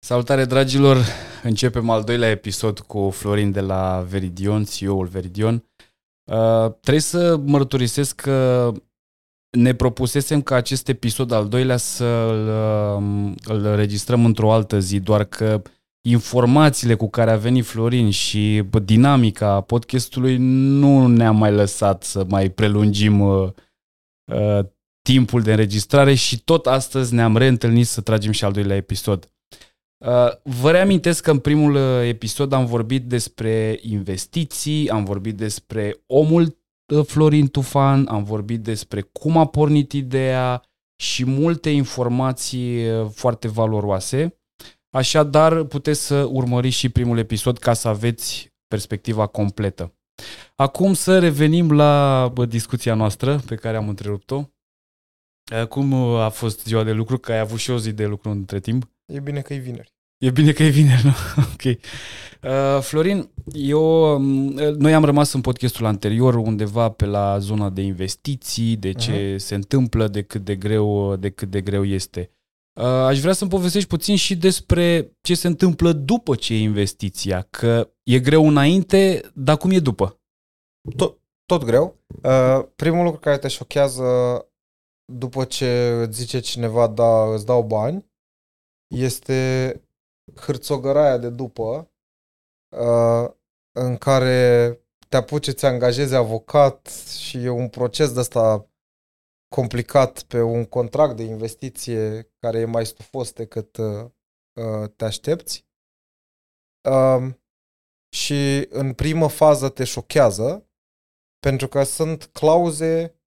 Salutare dragilor! Începem al doilea episod cu Florin de la Veridion, CEO-ul Veridion. Uh, trebuie să mărturisesc că ne propusesem ca acest episod al doilea să-l uh, îl registrăm într-o altă zi, doar că informațiile cu care a venit Florin și dinamica podcastului nu ne-a mai lăsat să mai prelungim uh, uh, timpul de înregistrare și tot astăzi ne-am reîntâlnit să tragem și al doilea episod. Uh, vă reamintesc că în primul uh, episod am vorbit despre investiții, am vorbit despre omul uh, Florin Tufan, am vorbit despre cum a pornit ideea și multe informații foarte valoroase. Așadar, puteți să urmăriți și primul episod ca să aveți perspectiva completă. Acum să revenim la discuția noastră pe care am întrerupt-o. Cum a fost ziua de lucru? Că ai avut și o zi de lucru între timp. E bine că e vineri. E bine că e vineri, nu? ok. Uh, Florin, eu, um, noi am rămas în podcastul anterior undeva pe la zona de investiții, de ce uh-huh. se întâmplă, de cât de greu, de cât de greu este. Uh, aș vrea să-mi povestești puțin și despre ce se întâmplă după ce e investiția, că e greu înainte, dar cum e după? Tot, tot greu. Uh, primul lucru care te șochează după ce îți zice cineva, da, îți dau bani, este hârțogăraia de după, uh, în care te apuci, să angajezi avocat și e un proces de ăsta complicat pe un contract de investiție care e mai stufos decât uh, uh, te aștepți. Uh, și în primă fază te șochează pentru că sunt clauze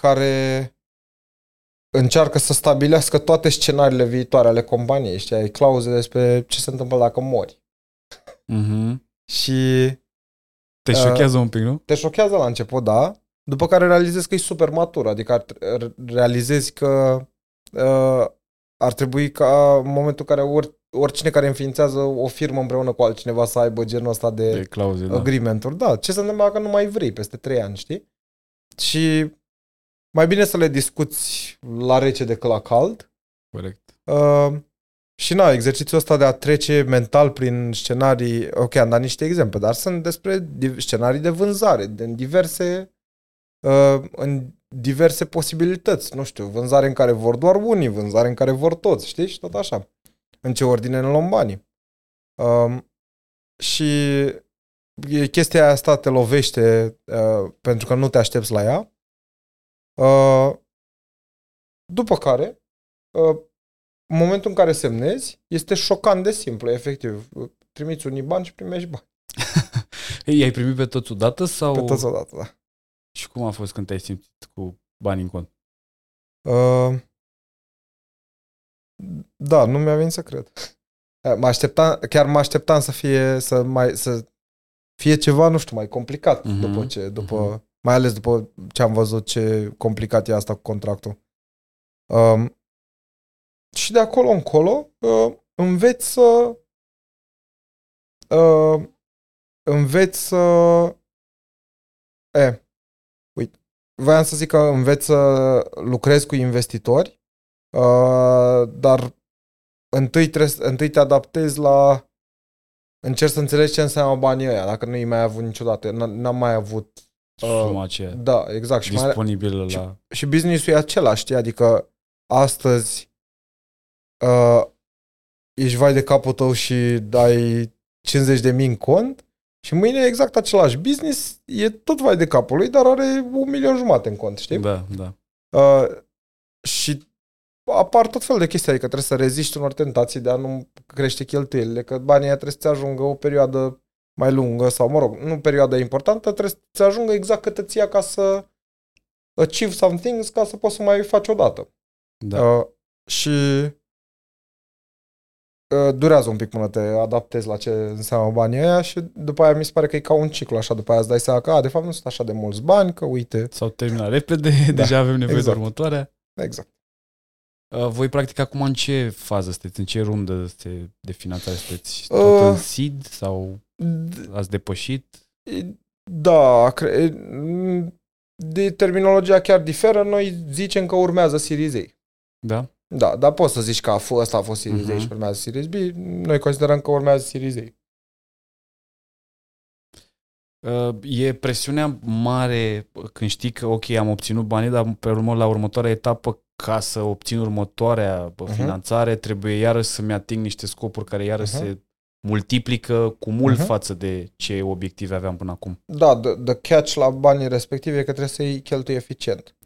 care încearcă să stabilească toate scenariile viitoare ale companiei, știi, ai clauze despre ce se întâmplă dacă mori. Mm-hmm. Și... Te uh, șochează uh, un pic, nu? Te șochează la început, da, după care realizezi că e super matur, adică realizezi că uh, ar trebui ca în momentul în care or, oricine care înființează o firmă împreună cu altcineva să aibă genul ăsta de, de clauze, agreement-uri. Da. da. Ce se întâmplă dacă nu mai vrei peste trei ani, știi? Și mai bine să le discuți la rece decât la cald. Corect. Uh, și na, exercițiul ăsta de a trece mental prin scenarii, ok, am dat niște exemple, dar sunt despre scenarii de vânzare, de, în diverse uh, în diverse posibilități, nu știu, vânzare în care vor doar unii, vânzare în care vor toți, știi? Și tot așa. În ce ordine ne luăm banii. Uh, și chestia asta te lovește uh, pentru că nu te aștepți la ea Uh, după care, uh, în momentul în care semnezi, este șocant de simplu, efectiv. Trimiți unii bani și primești bani. I-ai primit pe toți odată sau... Pe toți odată, da. Și cum a fost când te-ai simțit cu bani în cont? Uh, da, nu mi-a venit să cred. Mă așteptam, chiar mă așteptam să fie, să mai, să fie ceva, nu știu, mai complicat uh-huh. după ce, după, uh-huh. Mai ales după ce am văzut ce complicat e asta cu contractul. Um, și de acolo încolo uh, înveți să uh, înveți să e, uite, voiam să zic că înveți să lucrezi cu investitori, uh, dar întâi, trebuie, întâi te adaptezi la încerci să înțelegi ce înseamnă banii ăia, dacă nu i mai avut niciodată. N-am mai avut suma uh, aceea. Da, exact. Disponibilă mai, la... Și, și business-ul e același, știi? Adică astăzi uh, ești vai de capul tău și dai 50 de mii în cont și mâine e exact același business, e tot vai de capul lui, dar are un milion jumate în cont, știi? Da, da. Uh, și apar tot fel de chestii, adică trebuie să reziști unor tentații de a nu crește cheltuielile, că banii trebuie să-ți ajungă o perioadă mai lungă sau, mă rog, nu perioada importantă, trebuie să ajungă exact cât îți ia ca să achieve some things ca să poți să mai faci o dată. Da. Uh, și uh, durează un pic până te adaptezi la ce înseamnă banii ăia și după aia mi se pare că e ca un ciclu așa, după aia îți dai seama că, a, de fapt nu sunt așa de mulți bani, că uite. S-au terminat repede, da, deja avem nevoie exact. de următoarea. Exact. Uh, voi practic acum în ce fază sunteți? În ce rundă de finanțare sunteți? Tot uh, în seed sau Ați depășit? Da, de terminologia chiar diferă. Noi zicem că urmează Series A. Da? Da, dar poți să zici că a fost, ăsta a fost Series uh-huh. A Mhm. și urmează Series B. Noi considerăm că urmează Series A. Uh, E presiunea mare când știi că, ok, am obținut banii, dar pe urmă, la următoarea etapă, ca să obțin următoarea uh, Mhm. finanțare, trebuie iarăși să-mi ating niște scopuri care iarăși Mhm. se multiplică cu mult Mhm. față de ce obiective aveam până acum. Da, the, the catch la banii respectivi e că trebuie să-i cheltui eficient.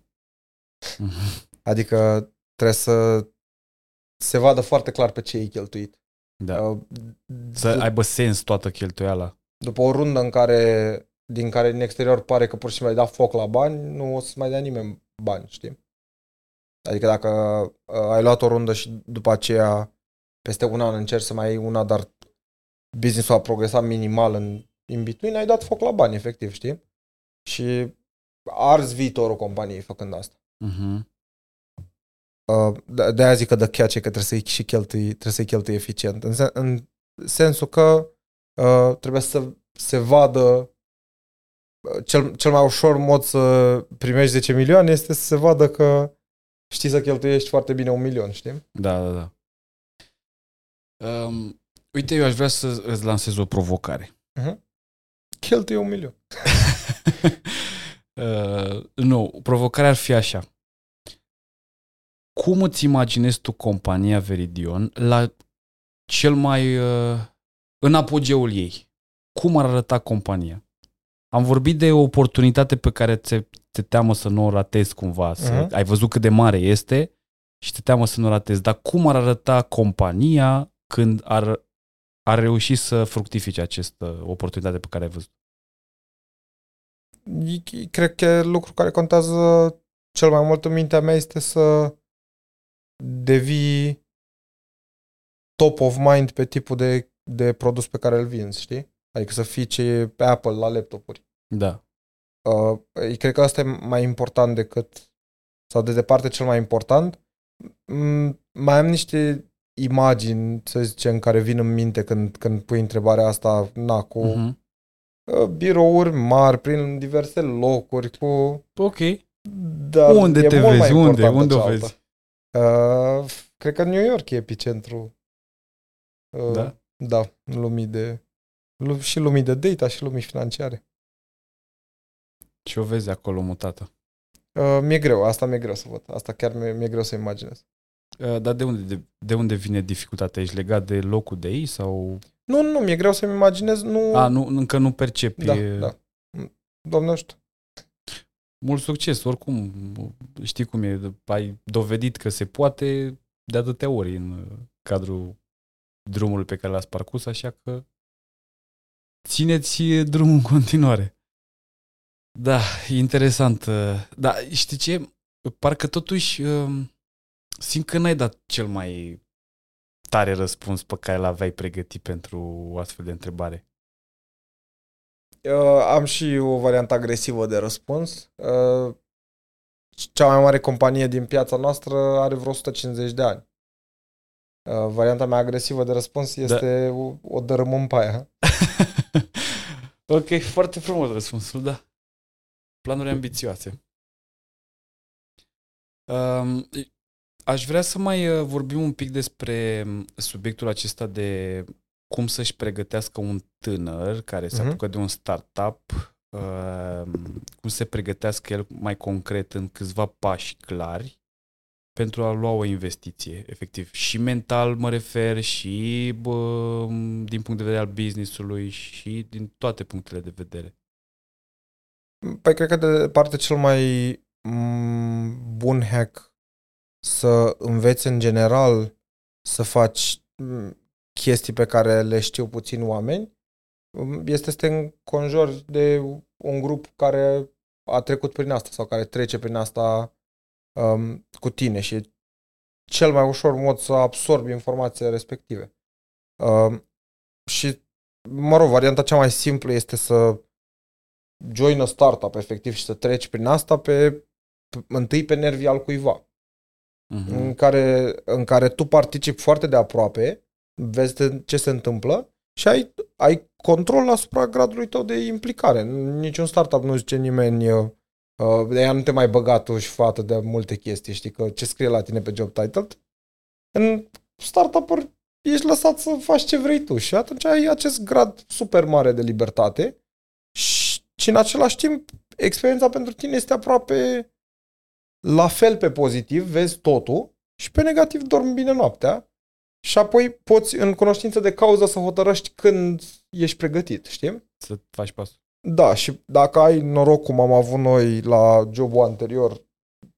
Adică trebuie să se vadă foarte clar pe ce e cheltuit. Da. Uh, Să d- aibă sens toată cheltuiala. după o rundă în care, din care din exterior pare că pur și simplu ai dat foc la bani, nu o să mai dea nimeni bani, știi? Adică dacă uh, ai luat o rundă și după aceea peste un an încerci să mai iei una, dar business-ul a progresat minimal în in between, ai dat foc la bani, efectiv, știi? Și arzi viitorul companiei făcând asta. Uh-huh. Uh, de- de aia zic că de catch e că trebuie să-i și cheltui, trebuie să-i cheltui eficient. În, sen- în sensul că uh, trebuie să se vadă uh, cel, cel mai ușor mod să primești 10 milioane este să se vadă că știi să cheltuiești foarte bine un milion, știi? Da, da, da. Um, uite, eu aș vrea să îți lansez o provocare. Cheltuie un milion. uh, nu, provocarea ar fi așa. Cum îți imaginezi tu compania Veridion la cel mai uh, în apogeul ei? Cum ar arăta compania? Am vorbit de o oportunitate pe care te, te teamă să nu o ratezi cumva. Să, Mhm. Ai văzut cât de mare este și te teamă să nu o ratezi. Dar cum ar arăta compania când ar, ar reuși să fructifice această oportunitate pe care ai văzut? E- Cred că lucru care contează cel mai mult în mintea mea este să devii top of mind pe tipul de, de produs pe care îl vinzi, știi? Adică să fii ce e pe Apple la laptopuri. Da. Uh, cred că asta e mai important decât, sau de departe cel mai important. Mm, mai am niște imagini, să zicem, care vin în minte când, când pui întrebarea asta, na, cu Uh-huh. uh, birouri mari, prin diverse locuri, cu... Ok. Dar Unde e te mult vezi? mai Unde? importantă Unde o cealaltă. vezi? Uh, cred că New York e epicentru. Uh, Da? Da, lumii de... lu- Și lumii de data și lumii financiare. Și o vezi acolo mutată. Uh, mi-e greu, asta mi-e greu să văd. Asta chiar mi-e, mi-e greu să imaginez. Uh, Dar de unde, de, de unde vine dificultatea? Ești legat de locul de ei sau... Nu, nu, mi-e greu să-mi imaginez, nu... A, nu, încă nu percepi. Da, e- da. Doamne știu. Mult succes, oricum. Știi cum e, ai dovedit că se poate de atâtea ori în uh, cadrul drumului pe care l-ați parcurs, așa că țineți drumul în continuare. Da, e interesant. uh, Da, știi ce? Parcă totuși um, simt că n-ai dat cel mai tare răspuns pe care l-aveai pregătit pentru o astfel de întrebare. Uh, am și o variantă agresivă de răspuns. Uh, cea mai mare companie din piața noastră are vreo 150 de ani. Uh, varianta mea agresivă de răspuns este da. o, o dărâmăm pe aia. ok, foarte frumos răspunsul, da. Planuri ambițioase. Um, aș vrea să mai uh, vorbim un pic despre um, subiectul acesta de cum să-și pregătească un tânăr care se Mhm. apucă de un startup, um, cum se pregătească el mai concret în câțiva pași clari pentru a lua o investiție, efectiv. Și mental mă refer, și bă, din punct de vedere al business-ului, și din toate punctele de vedere. Păi cred că de departe cel mai m, bun hack să înveți în general să faci m, chestii pe care le știu puțin oameni m, este să te înconjori de un grup care a trecut prin asta sau care trece prin asta um, cu tine și e cel mai ușor mod să absorbi informațiile respective. Um, și, mă rog, varianta cea mai simplă este să join a startup, efectiv, și să treci prin asta pe, pe întâi pe nervii al cuiva, Mm-hmm. în, care, în care tu participi foarte de aproape, vezi de ce se întâmplă și ai, ai control asupra gradului tău de implicare. Niciun startup nu zice nimeni uh, de ea nu te mai băga tu și fată de multe chestii, știi, că ce scrie la tine pe job title, În startup-uri ești lăsat să faci ce vrei tu și atunci ai acest grad super mare de libertate și, și în același timp experiența pentru tine este aproape la fel pe pozitiv, vezi totul și pe negativ dormi bine noaptea și apoi poți în cunoștință de cauză să hotărăști când ești pregătit, știi? Să faci pasul. Da, și dacă ai noroc cum am avut noi la jobul anterior,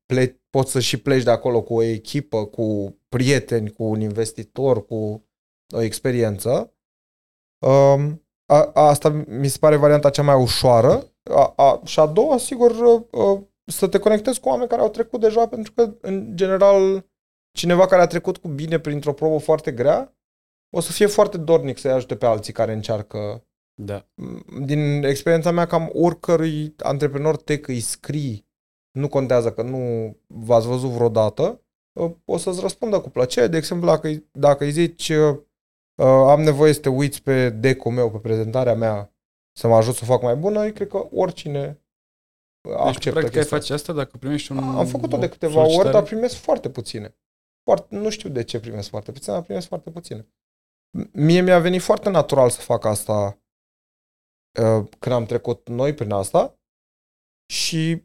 ple- poți să și pleci de acolo cu o echipă, cu prieteni, cu un investitor, cu o experiență. Um, a, a, asta mi se pare varianta cea mai ușoară. A, a, și a doua, sigur, a, să te conectezi cu oameni care au trecut deja, pentru că, în general, cineva care a trecut cu bine printr-o probă foarte grea, o să fie foarte dornic să-i ajute pe alții care încearcă. Da. Din experiența mea, cam oricărui antreprenor tech îi scrii, nu contează că nu v-ați văzut vreodată, o să-ți răspundă cu plăcere. De exemplu, dacă, dacă îi zici uh, am nevoie să te uiți pe deco meu, pe prezentarea mea, să mă ajut să o fac mai bună, eu cred că oricine Deci, acceptă practic, ai chestia face asta dacă primești un Am făcut-o de o câteva solicitare? ori, dar primesc foarte puține. Foarte, nu știu de ce primesc foarte puține, dar primesc foarte puține. M- Mie mi-a venit foarte natural să fac asta uh, când am trecut noi prin asta și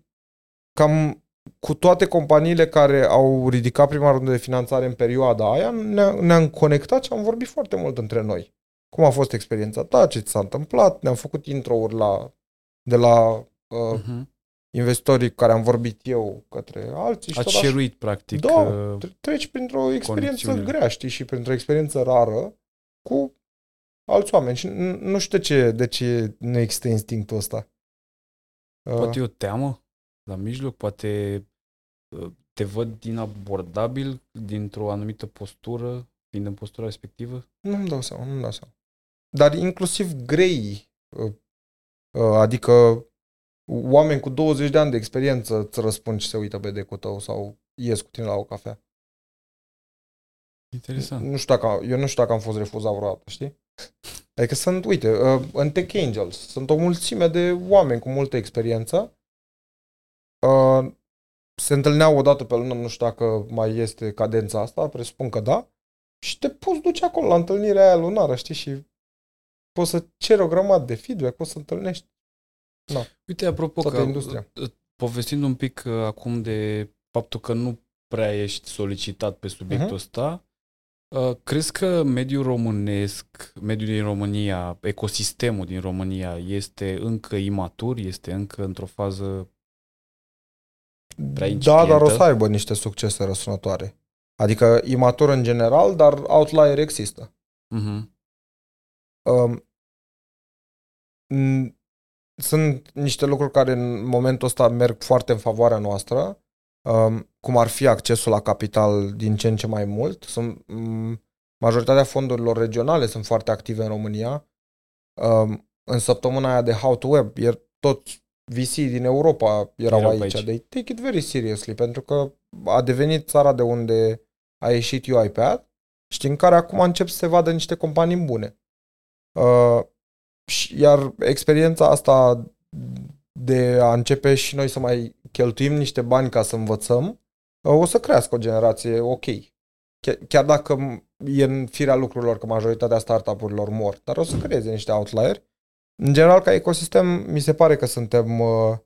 cam cu toate companiile care au ridicat prima rundă de finanțare în perioada aia, ne- ne-am conectat și am vorbit foarte mult între noi. Cum a fost experiența ta, ce ți s-a întâmplat, ne-am făcut intro-uri la, de la uh, Mhm. Investitorii cu care am vorbit eu către alții și tot Ați așa. șeruit, practic, Da, uh, tre- treci printr-o experiență conexiunile. grea, știi, și printr-o experiență rară cu alți oameni. Și n- nu știu de ce, de ce nu există instinctul ăsta. poate Uh, e o teamă la mijloc, poate uh, te văd inabordabil dintr-o anumită postură, fiind în postura respectivă? Nu-mi dau seama, nu-mi dau seama. Dar inclusiv grei, uh, uh, adică oameni cu 20 de ani de experiență îți răspund și se uită pe decul tău sau ies cu tine la o cafea. Interesant. Nu știu dacă, eu nu știu dacă am fost refuzat vreodată, știi? Adică sunt, uite, uh, în Tech Angels sunt o mulțime de oameni cu multă experiență. Uh, se întâlneau o dată pe lună, nu știu dacă mai este cadența asta, presupun că da. Și te poți duce acolo la întâlnirea aia lunară, știi? Și poți să ceri o grămadă de feedback, poți să întâlnești. Uite, apropo Toată că, industria. uh, povestind un pic uh, acum de faptul că nu prea ești solicitat pe subiectul Mhm. ăsta, uh, crezi că mediul românesc, mediul din România, ecosistemul din România este încă imatur, este încă într-o fază prea Da, dar o incipientă? să aibă niște succese răsunătoare. Adică imatur în general, dar outlier există. uh-huh. Um, n- sunt niște lucruri care în momentul ăsta merg foarte în favoarea noastră, um, cum ar fi accesul la capital din ce în ce mai mult. Sunt, um, majoritatea fondurilor regionale sunt foarte active în România. Um, în săptămâna aia de How to Web, iar toți VC din Europa erau, Erau pe aici. aici. They take it very seriously, pentru că a devenit țara de unde a ieșit UiPath și în care acum încep să se vadă niște companii bune. Uh, și- iar experiența asta de a începe și noi să mai cheltuim niște bani ca să învățăm, uh, o să crească o generație ok. Ch- Chiar dacă m- e în firea lucrurilor că majoritatea startup-urilor mor, dar o să creeze niște outlieri. În general, ca ecosistem, mi se pare că suntem uh,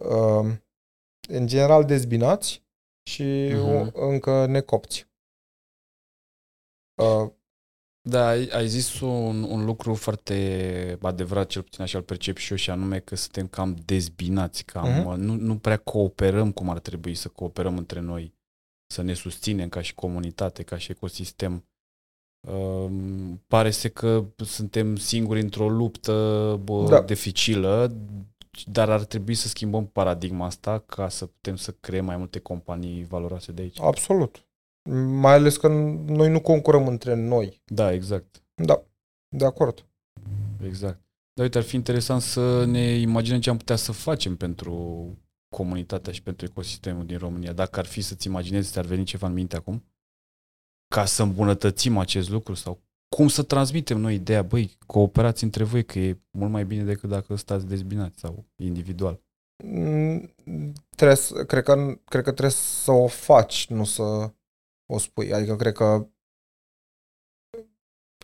uh, în general dezbinați și Mhm. uh, încă necopți. Uh, Da, ai, ai zis un, un lucru foarte adevărat, cel puțin așa îl percep și eu, și anume că suntem cam dezbinați, cam, Mhm. nu, nu prea cooperăm cum ar trebui să cooperăm între noi, să ne susținem ca și comunitate, ca și ecosistem. Um, pare să că suntem singuri într-o luptă bă, Da. dificilă, dar ar trebui să schimbăm paradigma asta ca să putem să creăm mai multe companii valoroase de aici. absolut. Mai ales că noi nu concurăm între noi. Da, exact. Da, de acord. Exact. Dar uite, ar fi interesant să ne imaginăm ce am putea să facem pentru comunitatea și pentru ecosistemul din România. Dacă ar fi să-ți imaginezi, ți-ar veni ceva în minte acum? Ca să îmbunătățim acest lucru sau cum să transmitem noi ideea, băi, cooperați între voi, că e mult mai bine decât dacă stați dezbinați sau individual. Mm, Trebuie să, cred, că, cred că trebuie să o faci, nu să o spui. Adică cred că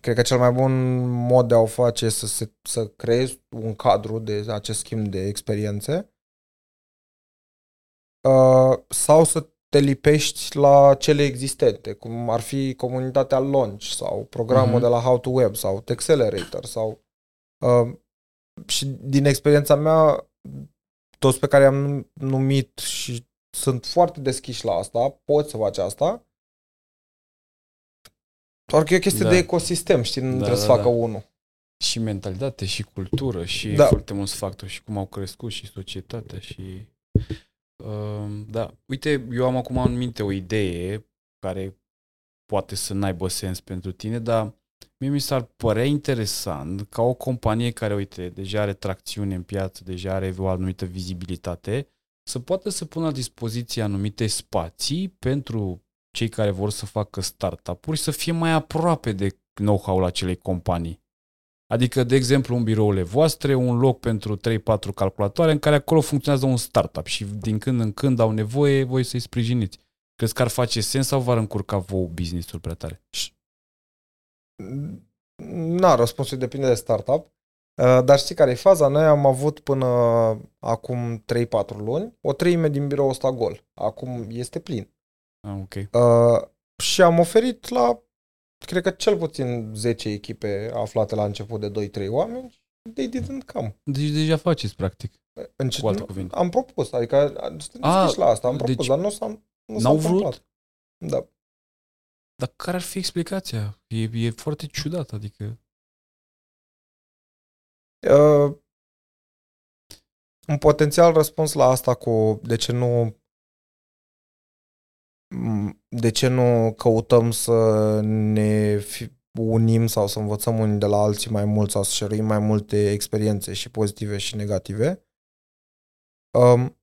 cred că cel mai bun mod de a o face este să, se, să creezi un cadru de acest schimb de experiențe uh, sau să te lipești la cele existente, cum ar fi comunitatea Launch sau programul mm-hmm. de la How to Web sau Texelerator sau uh, și din experiența mea toți pe care am numit și sunt foarte deschiși la asta, pot să faci asta, doar că e o chestie da. de ecosistem, știi, nu da, trebuie da, să facă da. unul. Și mentalitate, și cultură, și da. foarte mulți factori, și cum au crescut, și societatea, și... Uh, da, uite, eu am acum în minte o idee care poate să n-aibă sens pentru tine, dar mie mi s-ar părea interesant ca o companie care, uite, deja are tracțiune în piață, deja are o anumită vizibilitate, să poată să pună la dispoziție anumite spații pentru cei care vor să facă startup-uri să fie mai aproape de know-how-ul acelei companii. Adică, de exemplu, în birourile voastre, un loc pentru 3-4 calculatoare în care acolo funcționează un startup și din când în când au nevoie, voi să-i sprijiniți. Crezi că ar face sens sau v-ar încurca vouă business-ul prea tare? Na, răspunsul depinde de startup. Uh, dar știi care e faza? Noi am avut până acum 3-4 luni o treime din biroul ăsta gol. Acum este plin. Ah, ok. Uh, și am oferit la, cred că cel puțin 10 echipe aflate la început de 2-3 oameni they didn't come. Deci deja faceți, practic. În ce, cu alte cuvinte. Am propus, adică suntem ah, la asta, am propus, deci dar nu s-a nu N-au vrut? Întâmplat. Da. Dar care ar fi explicația? E, e foarte ciudat, adică... Uh, un potențial răspuns la asta cu de ce nu de ce nu căutăm să ne unim sau să învățăm unii de la alții mai mult sau să șeruim mai multe experiențe și pozitive și negative. Um,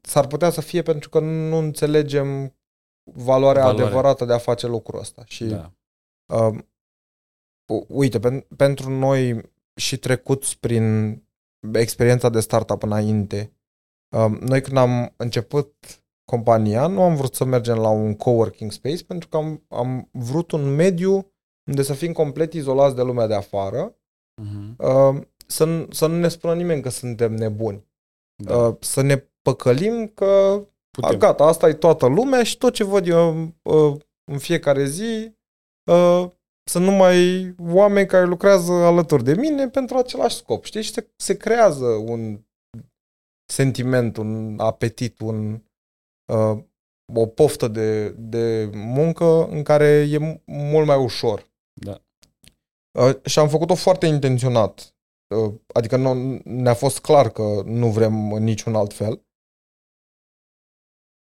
s-ar putea să fie pentru că nu înțelegem valoarea Valoare. adevărată de a face lucrul ăsta. Și da. um, uite, pen, pentru noi și trecuți prin experiența de startup înainte, um, noi când am început compania, nu am vrut să mergem la un coworking space pentru că am, am vrut un mediu unde să fim complet izolați de lumea de afară, uh-huh. uh, să, să nu ne spună nimeni că suntem nebuni. Da. Uh, să ne păcălim că a, gata, asta e toată lumea și tot ce văd eu uh, în fiecare zi uh, sunt numai oameni care lucrează alături de mine pentru același scop, știi? Și se, se creează un sentiment, un apetit, un uh, o poftă de, de muncă în care e mult mai ușor. Da. Uh, și am făcut-o foarte intenționat. Uh, adică nu, ne-a fost clar că nu vrem în niciun alt fel.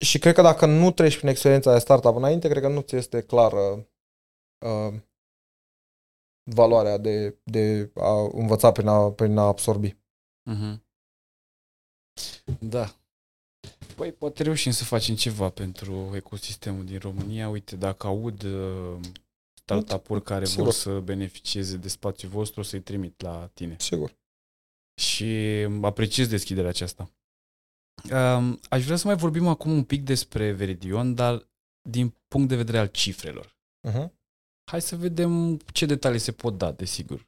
Și cred că dacă nu treci prin experiența de startup înainte, cred că nu ți este clară uh, valoarea de, de a învăța prin a, prin a absorbi. Uh-huh. Da. Păi poate reușim să facem ceva pentru ecosistemul din România. Uite, dacă aud uh, startup-uri care Sigur. vor să beneficieze de spațiul vostru, o să-i trimit la tine. Sigur. Și apreciez deschiderea aceasta. Um, aș vrea să mai vorbim acum un pic despre Veridion, dar din punct de vedere al cifrelor. Uh-huh. Hai să vedem ce detalii se pot da, desigur.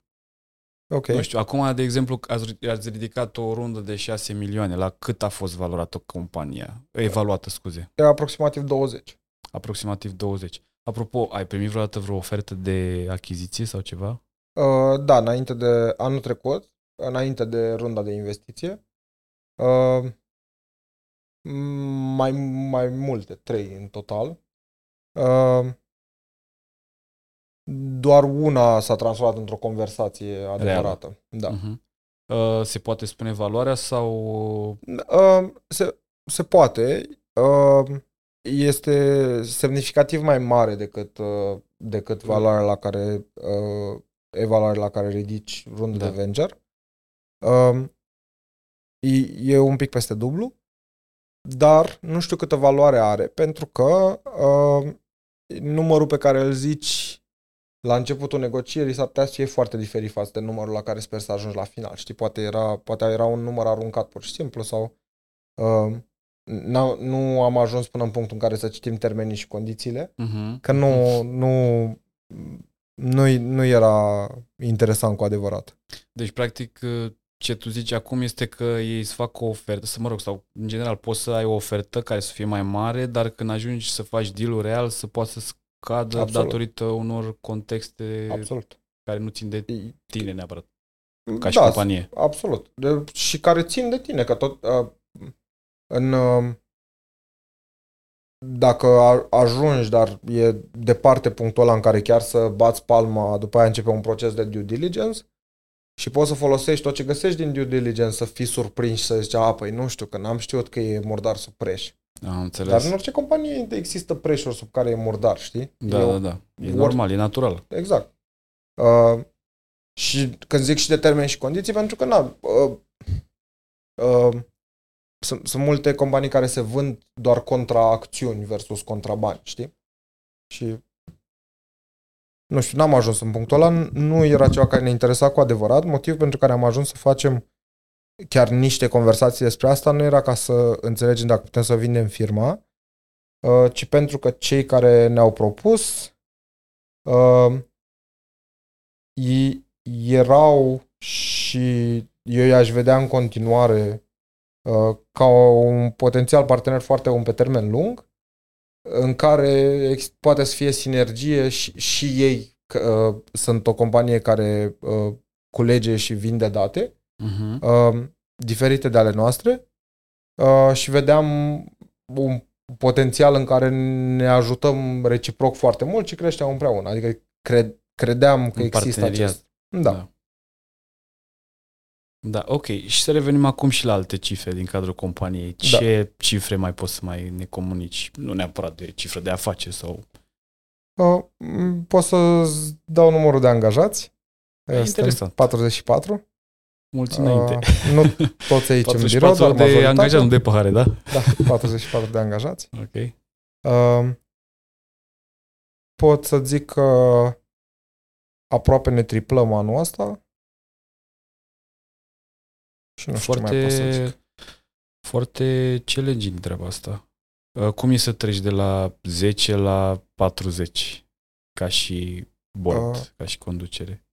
Ok. Nu știu, acum, de exemplu, ați, ați ridicat o rundă de 6 milioane. La cât a fost valorată compania? Evaluată, scuze. E aproximativ 20. Aproximativ 20. Apropo, ai primit vreodată vreo ofertă de achiziție sau ceva? Uh, da, înainte de anul trecut, înainte de runda de investiție. Uh, mai, mai multe, trei în total. Uh, doar una s-a transformat într-o conversație adevărată. Da. Uh-huh. Uh, se poate spune valoarea sau... Uh, se, se poate. Uh, este semnificativ mai mare decât, uh, decât valoarea la care uh, evaluarea la care ridici rundă da. de venture. Uh, e, e un pic peste dublu dar nu știu câtă valoare are, pentru că uh, numărul pe care îl zici la începutul negocierii s-ar putea să fie foarte diferit față de numărul la care sper să ajungi la final. Știi, poate era, poate era un număr aruncat pur și simplu sau uh, n- nu am ajuns până în punctul în care să citim termenii și condițiile, Uh-huh. că nu, nu, nu, nu era interesant cu adevărat. Deci, practic, ce tu zici acum este că ei îți fac o ofertă, să mă rog, sau în general poți să ai o ofertă care să fie mai mare, dar când ajungi să faci deal real să poată să scadă Absolut. datorită unor contexte Absolut. care nu țin de E- tine neapărat, ca și da, companie. Absolut. De, și care țin de tine, că tot uh, în uh, dacă a, ajungi, dar e departe punctul ăla în care chiar să bați palma, după aia începe un proces de due diligence și poți să folosești tot ce găsești din due diligence, să fii surprins și să zici, a, păi nu știu, că n-am știut că e murdar sub preș. Am înțeles. Dar în orice companie există preșuri sub care e murdar, știi? da, E o- da, da. E ori- normal, e natural. Exact. Uh, și când zic și de termeni și condiții, pentru că, na, uh, uh, sunt, sunt multe companii care se vând doar contra acțiuni versus contra bani, știi? Și nu știu, n-am ajuns în punctul ăla, nu era ceva care ne interesa cu adevărat, motiv pentru care am ajuns să facem chiar niște conversații despre asta nu era ca să înțelegem dacă putem să vindem firma, uh, ci pentru că cei care ne-au propus uh, ei erau și eu i-aș vedea în continuare uh, ca un potențial partener foarte bun pe termen lung, în care ex- poate să fie sinergie și, și ei uh, sunt o companie care uh, culege și vinde date Uh-huh. uh, diferite de ale noastre uh, și vedeam un potențial în care ne ajutăm reciproc foarte mult și creșteam împreună. Adică cred, credeam că Un există parteneriat. acest... Da. Da. Da, ok. Și să revenim acum și la alte cifre din cadrul companiei. Da. Ce cifre mai poți să mai ne comunici? Nu neapărat de cifră de afaceri sau... Uh, m, pot să dau numărul de angajați. E Suntem interesant. 44. Mulți înainte. Uh, nu toți aici în 44 birou, dar de majoritatea. angajați, nu de pahare, da? Da, 44 de angajați. Ok. Uh, pot să zic că aproape ne triplăm anul ăsta. Și nu știu ce mai pot să Foarte, zic. foarte challenging treaba asta. Uh, Cum e să treci de la 10 la 40 ca și board, Uh. ca și conducere?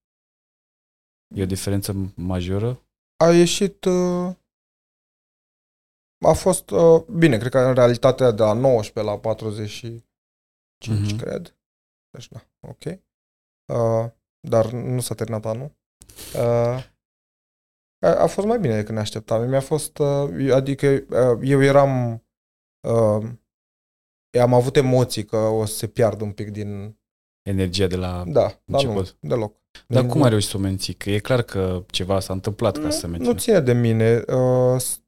E o diferență majoră? A ieșit... Uh, a fost... Uh, bine, cred că în realitatea de la 19 la 45, Mhm. cred. Deci, da, ok. Uh, dar nu s-a terminat anul. Uh, a, a fost mai bine decât ne așteptam. Mi-a fost... Uh, adică uh, eu eram... Uh, am avut emoții că o să se piardă un pic din... Energia de la... Da, dar nu, Început. deloc. Dar Din- cum ai reușit să o menții? Că e clar că ceva s-a întâmplat ca să se nu, mențină. nu ține de mine. Uh, s-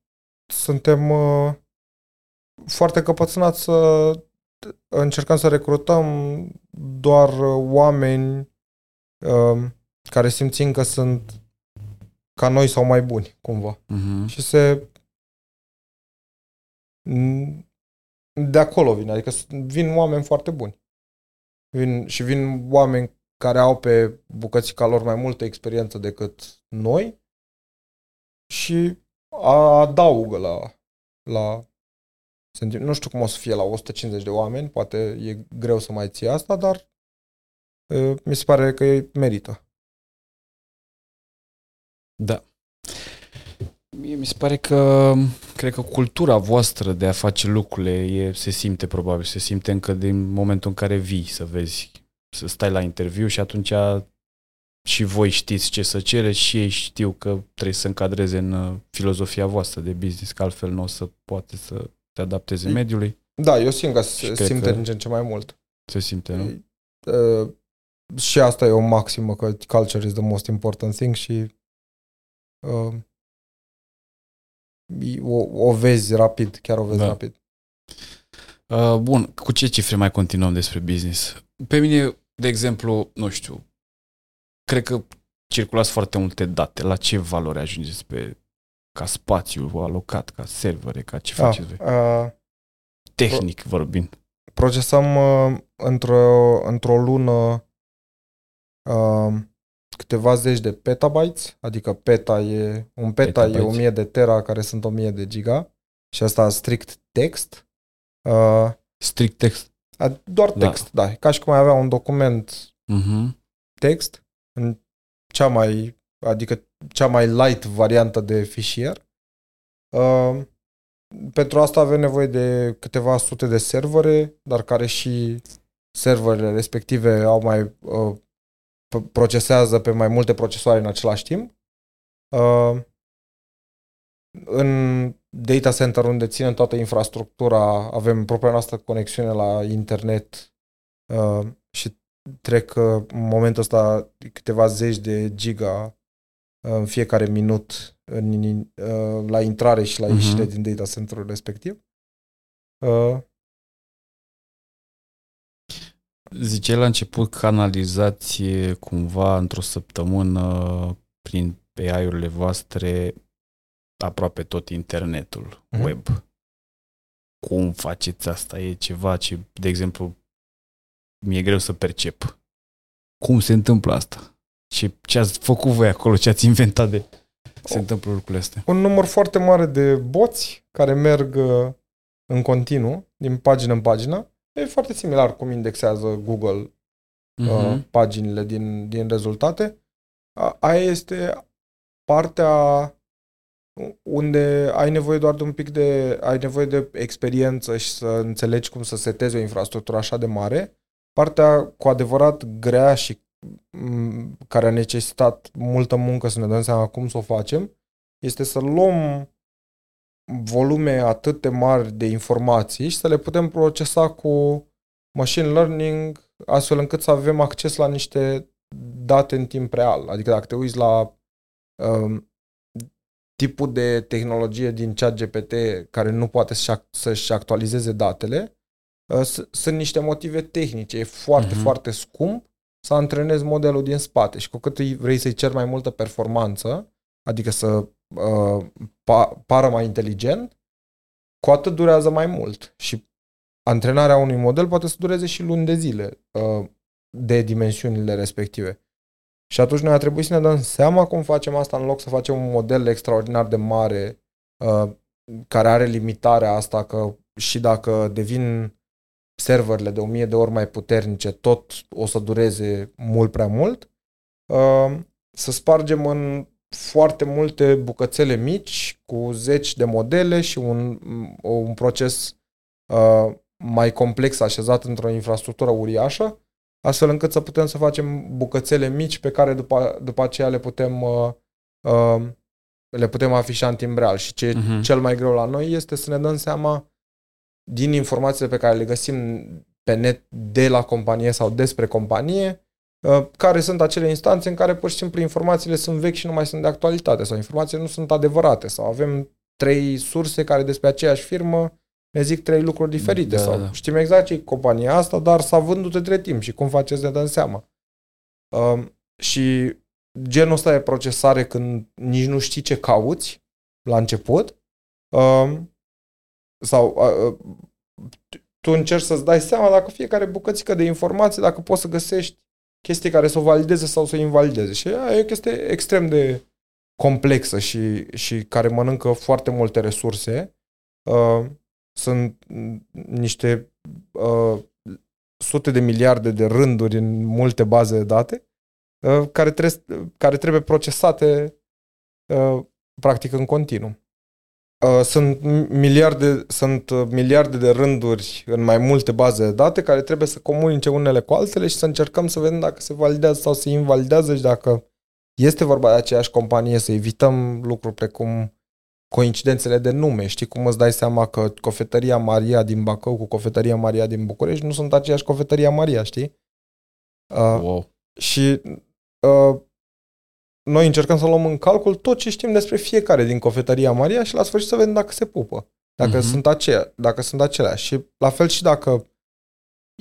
suntem uh, foarte căpățânați să încercăm să recrutăm doar uh, oameni uh, care simțim că sunt ca noi sau mai buni, cumva. Mhm. Și se... De acolo vine, adică s- vin oameni foarte buni. Vin, și vin oameni care au pe bucățica lor mai multă experiență decât noi și a- adaugă la, la sentim- nu știu cum o să fie la 150 de oameni, poate e greu să mai ții asta, dar e, mi se pare că e merită. Da. Mie mi se pare că cred că cultura voastră de a face lucrurile e, se simte probabil, se simte încă din momentul în care vii să vezi, să stai la interviu și atunci și voi știți ce să cereți și ei știu că trebuie să încadreze în uh, filozofia voastră de business, că altfel nu o să poate să te adapteze E- mediului. Da, eu simt că Și se cred simte că- din ce în ce mai mult. Se simte, nu? Uh, și asta e o maximă, că culture is the most important thing și uh, o, o vezi rapid, chiar o vezi Da. rapid. Uh, bun, cu ce cifre mai continuăm despre business? Pe mine, de exemplu, nu știu, cred că circulați foarte multe date. La ce valoare ajungeți pe ca spațiu alocat, ca servere, ca ce faceți voi? uh, Tehnic vorbind. procesăm uh, într-o, într-o lună uh, câteva zeci de petabytes, adică peta e, un peta Petabytes. e 1000 de tera care sunt 1000 de giga și asta strict text. Uh, Strict text. A- doar Da. text, da. Ca și cum ai avea un document Mhm. text în cea mai, adică cea mai light variantă de fișier. Uh, pentru asta avem nevoie de câteva sute de servere, dar care și serverele respective au mai uh, p- procesează pe mai multe procesoare în același timp. Uh, în data center unde ținem toată infrastructura, avem propria noastră conexiune la internet uh, și trec uh, în momentul ăsta câteva zeci de giga uh, în fiecare minut în, uh, la intrare și la Mhm. ieșire din data centerul respectiv. Uh, Ziceai la început că analizați e, cumva într-o săptămână prin AI-urile voastre aproape tot internetul, Mhm. web. Cum faceți asta? E ceva ce, de exemplu, mi-e greu să percep. Cum se întâmplă asta? Ce, ce ați făcut voi acolo? Ce ați inventat de se întâmplă lucrurile astea? un număr foarte mare de boți care merg uh, în continuu, din pagină în pagină. E foarte similar cum indexează Google uh, Mhm. paginile din, din rezultate. A, aia este partea unde ai nevoie doar de un pic de ai nevoie de experiență și să înțelegi cum să setezi o infrastructură așa de mare. Partea cu adevărat grea și m, care a necesitat multă muncă să ne dăm seama cum să o facem, este să luăm volume atât de mari de informații și să le putem procesa cu machine learning astfel încât să avem acces la niște date în timp real. Adică dacă te uiți la um, tipul de tehnologie din chat GPT care nu poate să-și ac- să-și actualizeze datele, uh, s- sunt niște motive tehnice. E foarte, Mhm. foarte scump să antrenezi modelul din spate și cu cât îi vrei să-i ceri mai multă performanță, adică să uh, pa- pară mai inteligent, cu atât durează mai mult. Și antrenarea unui model poate să dureze și luni de zile uh, de dimensiunile respective. Și atunci noi a trebuit să ne dăm seama cum facem asta în loc să facem un model extraordinar de mare uh, care are limitarea asta că și dacă devin serverele de o mie de ori mai puternice, tot o să dureze mult prea mult. Uh, să spargem în foarte multe bucățele mici cu zeci de modele și un, un proces uh, mai complex așezat într-o infrastructură uriașă, astfel încât să putem să facem bucățele mici pe care după, după aceea le putem uh, uh, le putem afișa în timp real. Și ce e Mhm. cel mai greu la noi este să ne dăm seama din informațiile pe care le găsim pe net de la companie sau despre companie, uh, care sunt acele instanțe în care pur și simplu informațiile sunt vechi și nu mai sunt de actualitate sau informațiile nu sunt adevărate sau avem trei surse care despre aceeași firmă ne zic trei lucruri diferite Da, sau da. știm exact ce e compania asta, dar s-a vândut între timp și cum faceți să ne dăm seama. Um, și genul ăsta de procesare când nici nu știi ce cauți la început um, sau uh, tu încerci să-ți dai seama dacă fiecare bucățică de informație, dacă poți să găsești chestii care să o valideze sau să o invalideze. Și aia e o chestie extrem de complexă și, și care mănâncă foarte multe resurse. Uh, sunt niște uh, sute de miliarde de rânduri în multe baze de date uh, care, trebuie, care trebuie procesate uh, practic în continuu. Uh, sunt miliarde, sunt uh, miliarde de rânduri în mai multe baze de date care trebuie să comunice unele cu altele și să încercăm să vedem dacă se validează sau se invalidează și dacă este vorba de aceeași companie, să evităm lucruri precum coincidențele de nume. Știi cum îți dai seama că cofetăria Maria din Bacău cu cofetăria Maria din București nu sunt aceeași cofetăria Maria, știi? Uh, Wow. și uh, noi încercăm să luăm în calcul tot ce știm despre fiecare din cofetăria Maria și la sfârșit să vedem dacă se pupă, dacă, Mhm. uh-huh. sunt, aceea, dacă sunt aceleași. Și la fel și dacă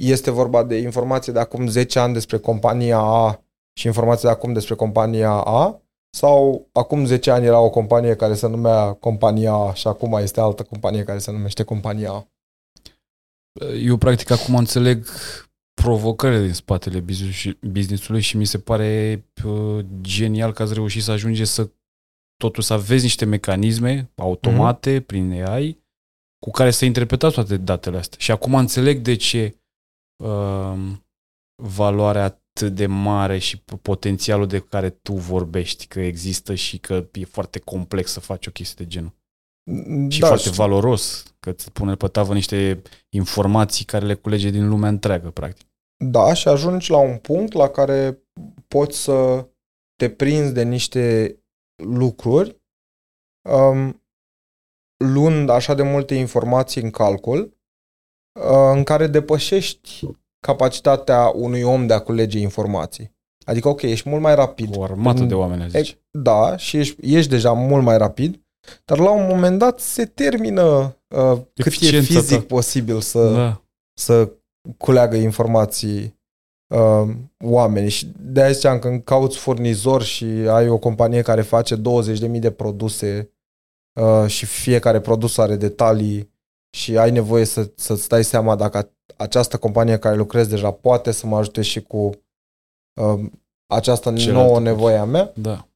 este vorba de informații de acum 10 ani despre compania A și informații de acum despre compania A, sau acum 10 ani era o companie care se numea compania A și acum este altă companie care se numește compania A. Eu practic acum înțeleg provocările din spatele business- business-ului și mi se pare uh, genial că ați reușit să ajungeți să totuși să aveți niște mecanisme automate mm-hmm. prin AI cu care să interpretați toate datele astea. Și acum înțeleg de ce uh, valoarea atât de mare și potențialul de care tu vorbești, că există și că e foarte complex să faci o chestie de genul. Și da, foarte și... valoros, că îți pune pe tavă niște informații care le culege din lumea întreagă, practic. Da, și ajungi la un punct la care poți să te prinzi de niște lucruri um, luând așa de multe informații în calcul uh, în care depășești capacitatea unui om de a culege informații. Adică, ok, ești mult mai rapid. O armată de oameni, zici. Da, și ești, ești deja mult mai rapid, dar la un moment dat se termină uh, cât e fizic ta. posibil să, da. să culeagă informații uh, oamenii. Și de aia ziceam, când cauți furnizor și ai o companie care face 20.000 de produse uh, și fiecare produs are detalii și ai nevoie să, să-ți dai seama dacă această companie care lucrez deja poate să mă ajute și cu uh, această Celălalt nouă nevoie a mea. Da.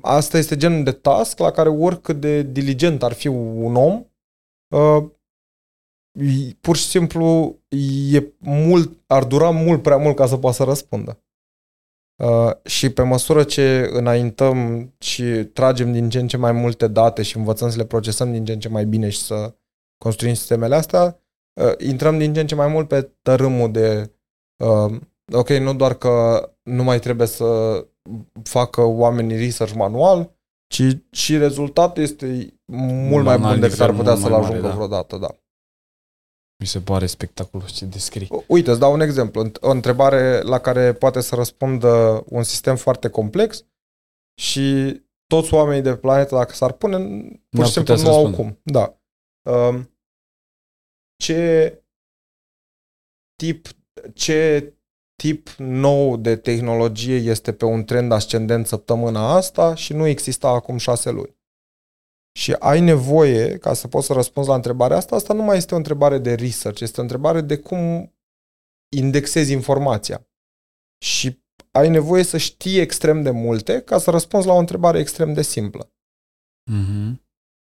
Asta este genul de task la care oricât de diligent ar fi un om, uh, pur și simplu e mult, ar dura mult prea mult ca să poată să răspundă. Uh, și pe măsură ce înaintăm și tragem din ce în ce mai multe date și învățăm să le procesăm din ce în ce mai bine și să construim sistemele astea, uh, intrăm din ce în ce mai mult pe tărâmul de uh, ok, nu doar că nu mai trebuie să facă oamenii research manual, ci și rezultatul este mult mai bun decât ar putea să-l ajungă da. vreodată, da. Mi se pare spectaculos ce descrii. Uite, îți dau un exemplu. O întrebare la care poate să răspundă un sistem foarte complex și toți oamenii de pe planetă, dacă s-ar pune, pur și simplu nu au cum. Da. Um, ce tip, ce tip nou de tehnologie este pe un trend ascendent săptămâna asta și nu exista acum șase luni. Și ai nevoie, ca să poți să răspunzi la întrebarea asta, asta nu mai este o întrebare de research, este o întrebare de cum indexezi informația. Și ai nevoie să știi extrem de multe ca să răspunzi la o întrebare extrem de simplă. Mm-hmm.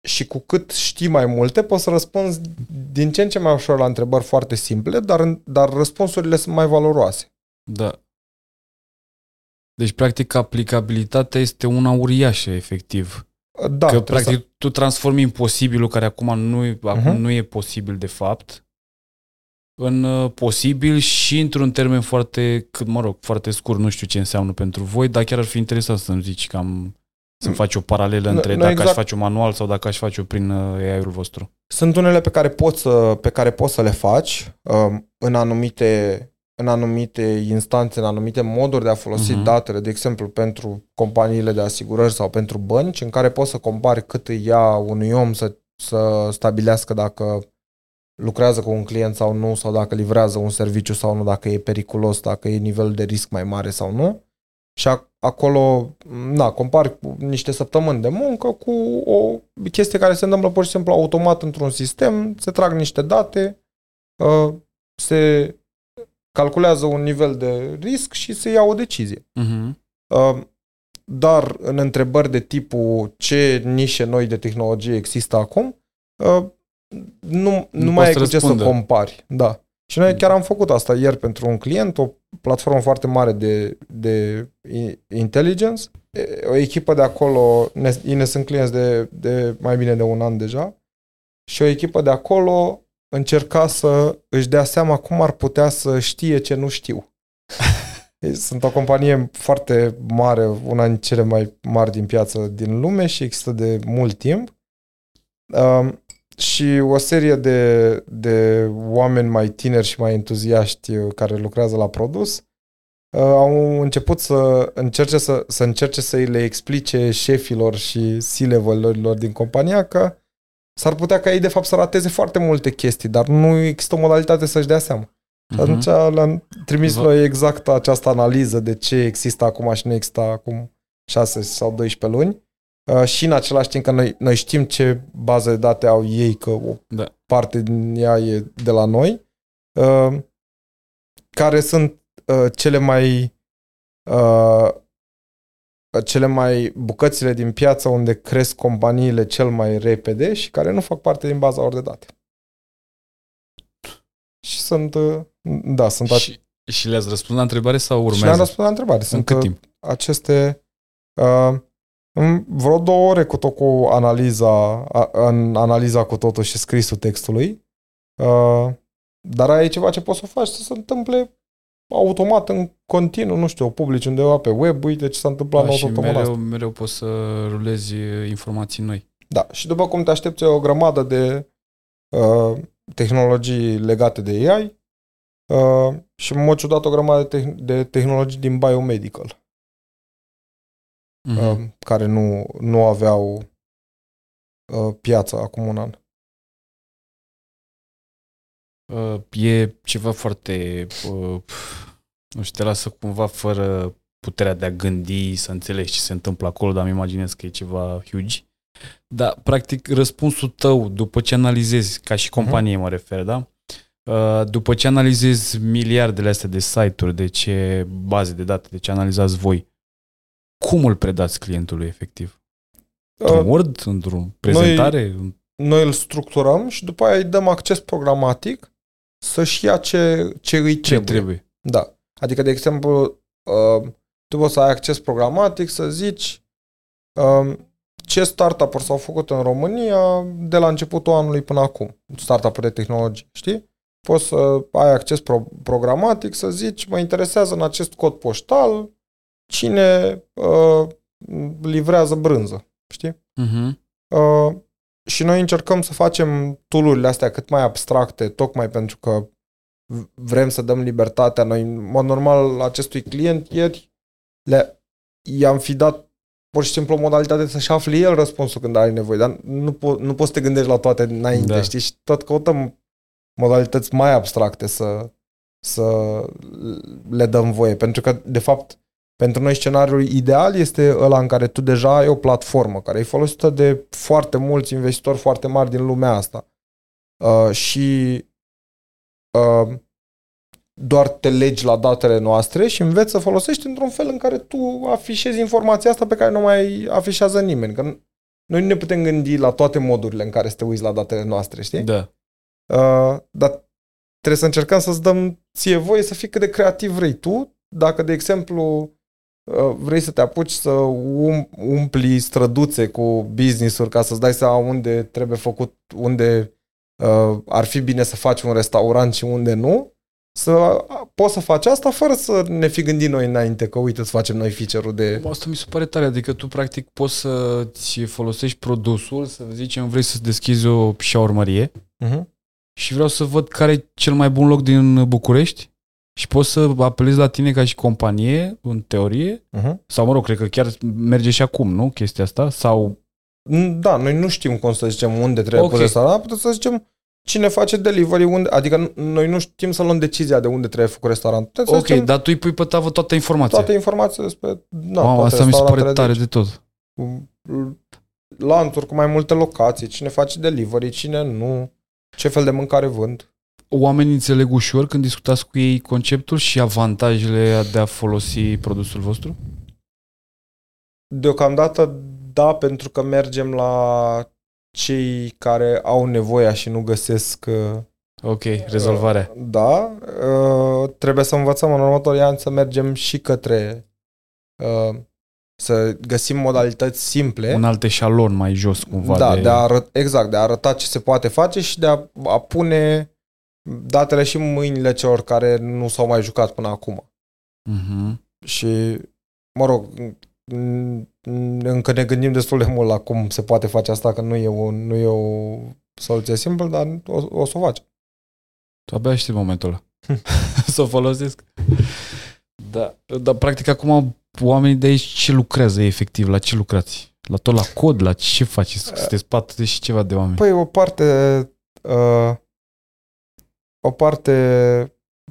Și cu cât știi mai multe, poți să răspunzi din ce în ce mai ușor la întrebări foarte simple, dar, dar răspunsurile sunt mai valoroase. Da. Deci, practic, aplicabilitatea este una uriașă, efectiv. Da, că, practic, să... tu transformi imposibilul, care acum nu, uh-huh. acum mhm. nu e posibil, de fapt, în uh, posibil și într-un termen foarte, cât mă rog, foarte scurt, nu știu ce înseamnă pentru voi, dar chiar ar fi interesant să-mi zici cam să-mi faci o paralelă între no, dacă exact. aș face un manual sau dacă aș face-o prin uh, AI-ul vostru. Sunt unele pe care poți să, pe care poți să le faci um, în anumite în anumite instanțe, în anumite moduri de a folosi uh-huh. datele, de exemplu pentru companiile de asigurări sau pentru bănci, în care poți să compari cât îi ia unui om să, să stabilească dacă lucrează cu un client sau nu, sau dacă livrează un serviciu sau nu, dacă e periculos, dacă e nivel de risc mai mare sau nu. Și acolo, na, compari cu niște săptămâni de muncă cu o chestie care se întâmplă pur și simplu automat într-un sistem, se trag niște date, uh, se calculează un nivel de risc și se ia o decizie. Uh-huh. Dar în întrebări de tipul ce nișe noi de tehnologie există acum, uh, nu, nu, nu mai ai cu ce să compari. Da. Și noi chiar am făcut asta ieri pentru un client, o platformă foarte mare de, de intelligence. O echipă de acolo, ei ne sunt clienți de, de mai bine de un an deja, și o echipă de acolo încerca să își dea seama cum ar putea să știe ce nu știu. Sunt o companie foarte mare, una din cele mai mari din piață din lume și există de mult timp. Um, și o serie de, de oameni mai tineri și mai entuziaști care lucrează la produs uh, au început să încerce să, să încerce să îi le explice șefilor și C-level-urilor din compania că s-ar putea ca ei de fapt să rateze foarte multe chestii, dar nu există o modalitate să-și dea seama. Uh-huh. Atunci le-am trimis noi exact această analiză de ce există acum și nu există acum 6 sau 12 luni. Uh, și în același timp că noi, noi știm ce bază de date au ei, că o da. parte din ea e de la noi, uh, care sunt uh, cele mai uh, cele mai bucățile din piață unde cresc companiile cel mai repede și care nu fac parte din baza lor de date. și sunt, uh, da, sunt a- Și, și le-ați răspuns la întrebare sau și urmează? le-am răspuns la întrebare. În Sunt cât uh, timp? aceste uh, în vreo două ore cu tot cu analiza, a, în analiza cu totul și scrisul textului. Uh, dar ai ceva ce poți să faci să se întâmple automat, în continuu, nu știu, o publici undeva pe web, uite ce s-a întâmplat Da, nou și săptămâna mereu, asta. mereu poți să rulezi uh, informații noi. Da, și după cum te aștepți o grămadă de uh, tehnologii legate de AI uh, și în mod ciudat o grămadă de, te- de tehnologii din biomedical. Mhm. uh, care nu, nu aveau uh, piață acum un an. Uh, e ceva foarte, uh, nu știu, te lasă cumva fără puterea de a gândi, să înțelegi ce se întâmplă acolo, dar îmi imaginez că e ceva huge. Dar, practic, răspunsul tău, după ce analizezi, ca și companie mă refer, da? Uh, După ce analizezi miliardele astea de site-uri, de ce baze de date, de ce analizați voi, cum îl predați clientului efectiv? Într-un Uh, Word? Într-o prezentare? noi îl structurăm și după aia îi dăm acces programatic să-și ia ce, ce îi Ce trebuie. trebuie? Da. Adică, de exemplu, uh, tu poți să ai acces programatic să zici uh, ce startup-uri s-au făcut în România de la începutul anului până acum. Startup-uri de tehnologie, știi? Poți să ai acces pro- programatic să zici, mă interesează în acest cod poștal cine uh, livrează brânză, știi? Uh-huh. Uh, și noi încercăm să facem tool astea cât mai abstracte, tocmai pentru că v- vrem să dăm libertatea. Noi, în mod normal, acestui client ieri le, i-am fi dat pur și simplu o modalitate să-și afle el răspunsul când are nevoie, dar nu, po- nu poți să te gândești la toate înainte, Da. da. știi? Și tot căutăm modalități mai abstracte să, să le dăm voie, pentru că, de fapt, pentru noi scenariul ideal este ăla în care tu deja ai o platformă care e folosită de foarte mulți investitori foarte mari din lumea asta. Uh, și uh, doar te legi la datele noastre și înveți să folosești într-un fel în care tu afișezi informația asta pe care nu mai afișează nimeni. Că noi nu ne putem gândi la toate modurile în care să te uiți la datele noastre, știi? Da. Uh, dar trebuie să încercăm să-ți dăm ție voie să fii cât de creativ vrei tu. Dacă, de exemplu, uh, vrei să te apuci să um, umpli străduțe cu business-uri ca să-ți dai seama unde trebuie făcut, unde uh, ar fi bine să faci un restaurant și unde nu, să uh, poți să faci asta fără să ne fi gândit noi înainte că uite, îți facem noi feature-ul de... Asta mi se pare tare, adică tu practic poți să-ți folosești produsul, să zicem vrei să deschizi o șaurmărie Uh-huh. și vreau să văd care e cel mai bun loc din București și poți să apelezi la tine ca și companie, în teorie, Uh-huh. sau mă rog, cred că chiar merge și acum, nu, chestia asta? Sau, Da, noi nu știm cum să zicem unde trebuie Ok. okay. pus restaurant, putem să zicem cine face delivery, unde, adică n- noi nu știm să luăm decizia de unde trebuie făcut restaurant. Putem să ok, zicem dar tu îi pui pe tavă toată informația. toate informațiile despre da, wow, toate asta mi se pare restaurantele tare de de tot. aici. lanțuri cu mai multe locații, cine face delivery, cine nu, ce fel de mâncare vând. Oamenii înțeleg ușor când discutați cu ei conceptul și avantajele de a folosi produsul vostru? Deocamdată da, pentru că mergem la cei care au nevoia și nu găsesc uh, Ok, rezolvarea. Da, uh, trebuie să învățăm în următorii ani să mergem și către uh, să găsim modalități simple. Un alt eșalon mai jos cumva. da, de... de a arăt, exact, de a arăta ce se poate face și de a, a pune datele și în mâinile celor care nu s-au mai jucat până acum. Mhm. Și, mă rog, n- n- încă ne gândim destul de mult la cum se poate face asta, că nu e o, nu e o soluție simplă, dar o, o să o facem. Tu abia aștept momentul ăla. să o folosesc. Da. Dar practic acum oamenii de aici ce lucrează efectiv? La ce lucrați? La tot la cod? La ce faceți? Sunteți 40 și ceva de oameni. Păi o parte uh, o parte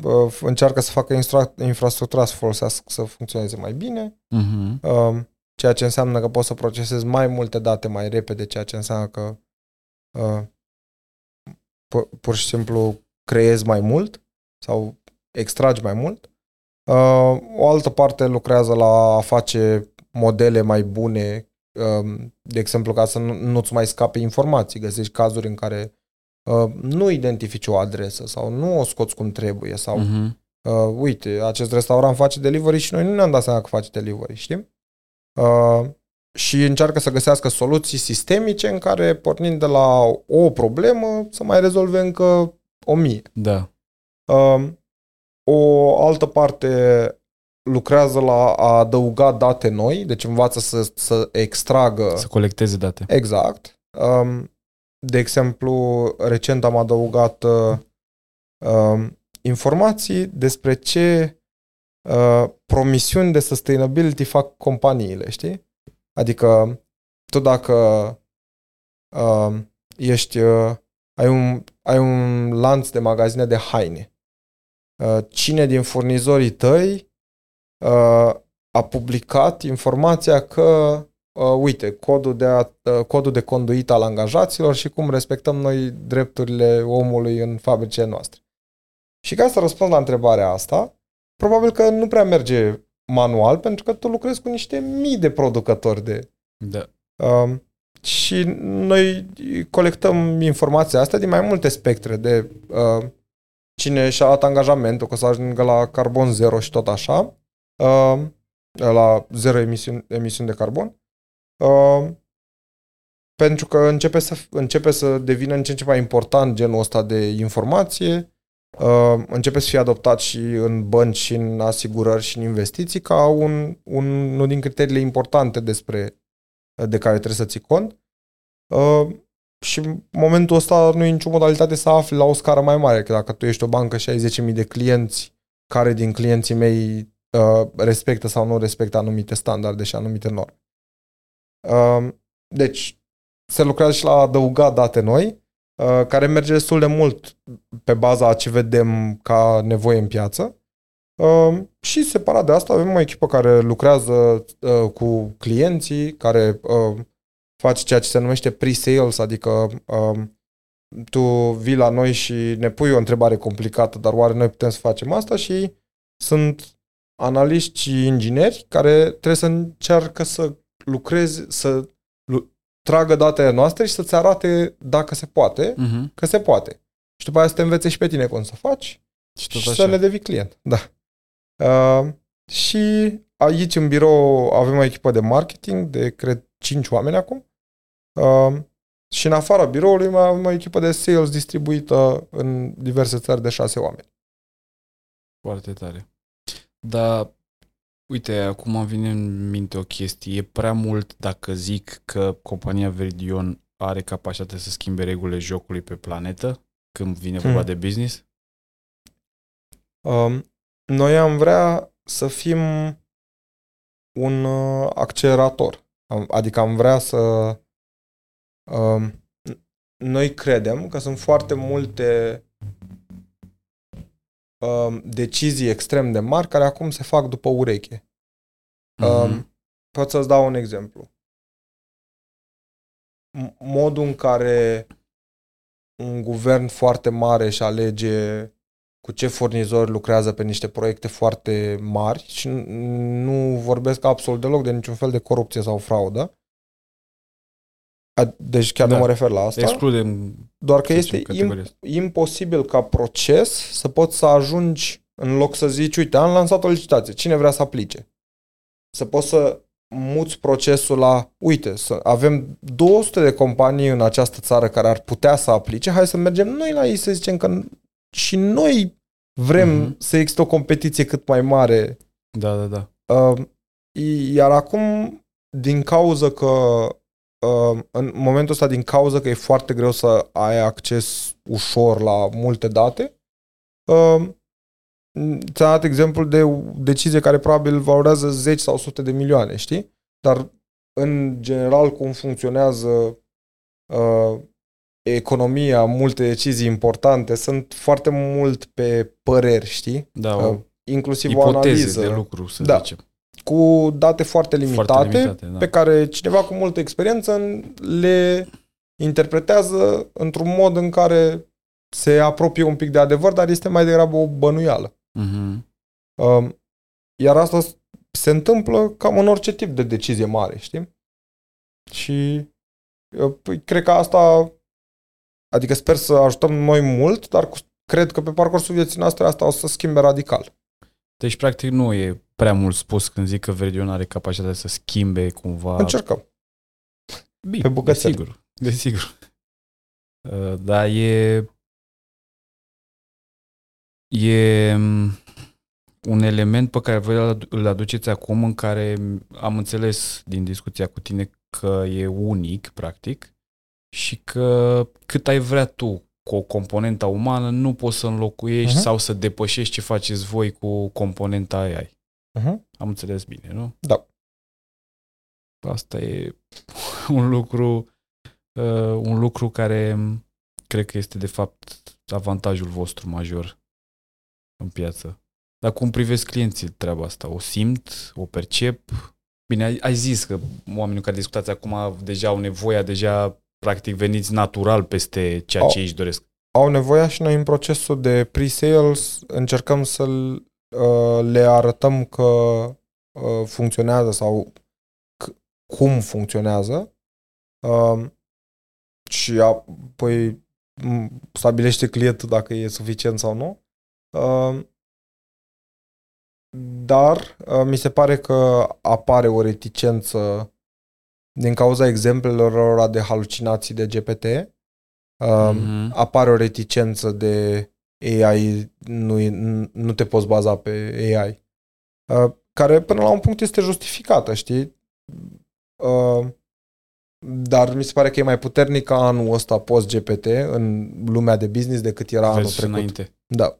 uh, încearcă să facă instra- infrastructura să folosească să funcționeze mai bine, Mhm. uh, ceea ce înseamnă că poți să procesezi mai multe date mai repede, ceea ce înseamnă că uh, pu- pur și simplu creezi mai mult sau extragi mai mult. Uh, o altă parte lucrează la a face modele mai bune, um, de exemplu, ca să nu, nu-ți mai scape informații. Găsești cazuri în care uh, nu identifici o adresă sau nu o scoți cum trebuie sau Uh-huh. uh, uite, acest restaurant face delivery și noi nu ne-am dat seama că face delivery, știm? Uh, și încearcă să găsească soluții sistemice în care, pornind de la o problemă, să mai rezolve încă o mie. Da. Uh, o altă parte lucrează la a adăuga date noi, deci învață să, să extragă Să colecteze date. Exact. Um, de exemplu, recent am adăugat uh, um, informații despre ce uh, promisiuni de sustainability fac companiile, știi? Adică tu dacă uh, ești, uh, ai, un, ai un lanț de magazine de haine, uh, cine din furnizorii tăi uh, a publicat informația că uh, uite, codul de, a, uh, codul de conduit al angajaților și cum respectăm noi drepturile omului în fabricile noastre. Și ca să răspund la întrebarea asta, probabil că nu prea merge manual, pentru că tu lucrezi cu niște mii de producători de... Da. Uh, și noi colectăm informația asta din mai multe spectre de uh, cine și-a luat angajamentul că o să ajungă la carbon zero și tot așa, uh, la zero emisiuni, emisiuni de carbon, uh, pentru că începe să, începe să devină în ce în ce mai important genul ăsta de informație, uh, începe să fie adoptat și în bănci, și în asigurări, și în investiții ca un, un, unul din criteriile importante despre de care trebuie să ții cont. Uh, și în momentul ăsta nu e nicio modalitate să afli la o scară mai mare, că dacă tu ești o bancă și ai 10.000 de clienți, care din clienții mei uh, respectă sau nu respectă anumite standarde și anumite norme. Uh, deci, se lucrează și la a adăuga date noi, uh, care merge destul de mult pe baza a ce vedem ca nevoie în piață. Uh, și separat de asta avem o echipă care lucrează uh, cu clienții, care uh, face ceea ce se numește pre-sales, adică uh, tu vii la noi și ne pui o întrebare complicată, dar oare noi putem să facem asta și sunt analiști și ingineri care trebuie să încearcă să lucreze, să lu- tragă datele noastre și să-ți arate dacă se poate, Uh-huh. că se poate. Și după aia să te învețe și pe tine cum să faci Și tot și așa. să le devii client. Da. Uh, și aici în birou avem o echipă de marketing de, cred, 5 oameni acum. Uh, și în afara biroului mai avem o echipă de sales distribuită în diverse țări de 6 oameni. Foarte tare. Dar, uite, acum îmi vine în minte o chestie. E prea mult dacă zic că compania Veridion are capacitatea să schimbe regulile jocului pe planetă când vine vorba Hmm. de business? Um, noi am vrea să fim un uh, accelerator. Am- Adică am vrea să... Um, noi credem că sunt foarte multe um, decizii extrem de mari care acum se fac după ureche. Mhm. Um, pot să-ți dau un exemplu. M- Modul în care un guvern foarte mare își alege cu ce furnizori lucrează pe niște proiecte foarte mari și n- nu vorbesc absolut deloc de niciun fel de corupție sau fraudă. A- Deci chiar Da. nu mă refer la asta. Excludem Doar că să este zicem, categoria asta. imposibil ca proces să poți să ajungi în loc să zici, uite, am lansat o licitație, cine vrea să aplice? Să poți să muți procesul la, uite, să avem 200 de companii în această țară care ar putea să aplice, hai să mergem noi la ei să zicem că și noi vrem Mhm. să existe o competiție cât mai mare Da, da, da. Uh, iar acum, din cauza că uh, în momentul ăsta, din cauza că e foarte greu să ai acces ușor la multe date, uh, ți-am dat exemplu de o decizie care probabil valorează 10 sau sute de milioane, știi? Dar în general cum funcționează uh, economia, multe decizii importante sunt foarte mult pe păreri, știi? Da, Uh, o inclusiv o ipoteze analiză de lucru, să Da. zicem. Cu date foarte limitate, Foarte limitate, da. pe care cineva cu multă experiență le interpretează într-un mod în care se apropie un pic de adevăr, dar este mai degrabă o bănuială. Mhm. Um, Iar asta s- se întâmplă cam în orice tip de decizie mare, știi? Și uh, păi, cred că asta Adică sper să ajutăm noi mult, dar cu, cred că pe parcursul vieții noastre asta o să schimbe radical. Deci, practic, nu e prea mult spus când zic că Veridion are capacitatea să schimbe cumva... Încercăm. Bine, pe bucățele. desigur, desigur. Uh, Dar e... E mm, un element pe care voi îl- îl aduceți acum în care am înțeles din discuția cu tine că e unic, practic, și că cât ai vrea tu cu o componentă umană, nu poți să înlocuiești Mhm. sau să depășești ce faceți voi cu componenta AI. Uh-huh. Am înțeles bine, nu? Da. Asta e un lucru, uh, un lucru care m, cred că este de fapt avantajul vostru major în piață. Dar cum privesc clienții treaba asta? O simt? O percep? Bine, ai, ai zis că oamenii care discutați acum deja au nevoia, deja practic veniți natural peste ceea ce Au- ei își doresc. Au nevoie și noi în procesul de pre-sales încercăm să uh, le arătăm că uh, funcționează sau c- cum funcționează uh, și apoi m, stabilește clientul dacă e suficient sau nu. Uh, dar uh, mi se pare că apare o reticență din cauza exemplelor ăla de halucinații de GPT. Uh, Mhm. apare o reticență de AI, nu, e- nu te poți baza pe AI. Uh, care până la un punct este justificată, știi? Uh, dar mi se pare că e mai puternic ca anul ăsta post-GPT în lumea de business decât era anul Versus trecut. înainte. Da.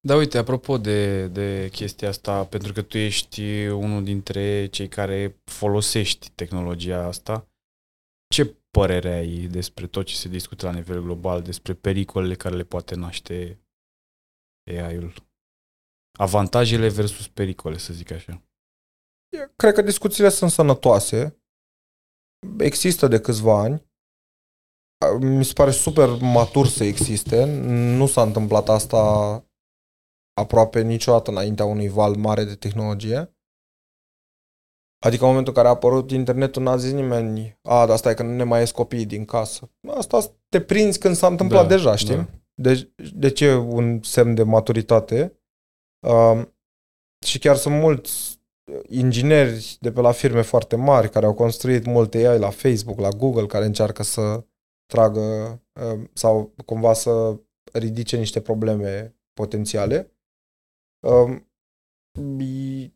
Da, uite, apropo de, de chestia asta, pentru că tu ești unul dintre cei care folosești tehnologia asta, ce părere ai despre tot ce se discută la nivel global, despre pericolele care le poate naște AI-ul? Avantajele versus pericole, să zic așa. Cred că discuțiile sunt sănătoase. Există de câțiva ani. Mi se pare super matur să existe. Nu s-a întâmplat asta aproape niciodată înaintea unui val mare de tehnologie. Adică în momentul în care a apărut internetul n-a zis nimeni a, dar asta e că nu ne mai ies copiii din casă. Asta te prinzi când s-a întâmplat Da, deja, știi? da. Deci, de ce un semn de maturitate? Um, și chiar sunt mulți ingineri de pe la firme foarte mari care au construit multe AI la Facebook, la Google, care încearcă să tragă um, sau cumva să ridice niște probleme potențiale. Um, i-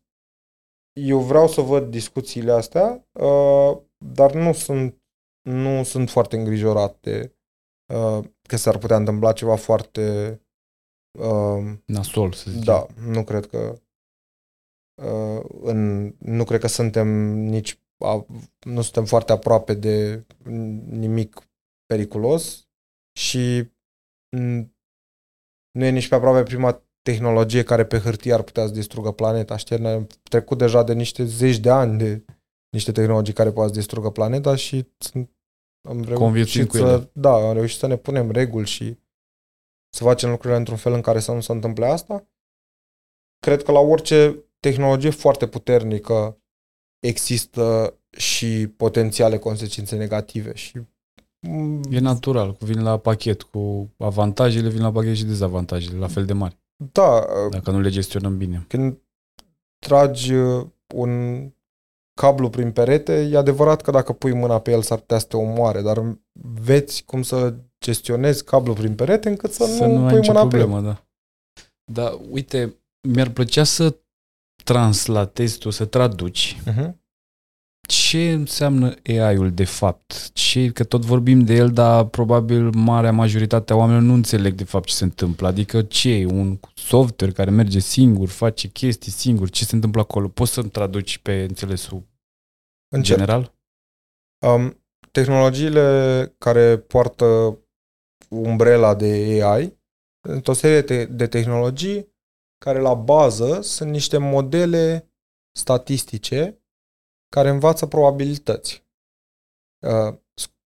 eu vreau să văd discuțiile astea, uh, dar nu sunt, nu sunt foarte îngrijorat de uh, că s-ar putea întâmpla ceva foarte uh, Nasol, să zic. da, nu cred că uh, în, nu cred că suntem nici a, nu suntem foarte aproape de nimic periculos și mm, nu e nici pe aproape prima tehnologie care pe hârtie ar putea să distrugă planeta. Știi, noi am trecut deja de niște zeci de ani de niște tehnologii care poate să distrugă planeta și sunt, am Conviețuim reușit cu să, ele. da, am reușit să ne punem reguli și să facem lucrurile într-un fel în care să nu se întâmple asta. Cred că la orice tehnologie foarte puternică există și potențiale consecințe negative și mm, E natural, cu vin la pachet, cu avantajele vin la pachet și dezavantajele, la fel de mari, da, dacă nu le gestionăm bine. când tragi uh, un cablu prin perete, e adevărat că dacă pui mâna pe el s-ar putea să te omoare, dar veți cum să gestionezi cablu prin perete încât să, să nu, nu ai pui nicio mâna pe el. problemă, da. Da, uite, mi-ar plăcea să translatezi tu, să traduci Uh-huh. ce înseamnă AI-ul de fapt. Ce, că tot vorbim de el, dar probabil marea majoritate a oamenilor nu înțeleg de fapt ce se întâmplă. Adică ce e? Un software care merge singur, face chestii singur, ce se întâmplă acolo? Poți să-mi traduci pe înțelesul Încerc. general? Um, tehnologiile care poartă umbrela de AI sunt o serie de, de tehnologii care la bază sunt niște modele statistice care învață probabilități, uh,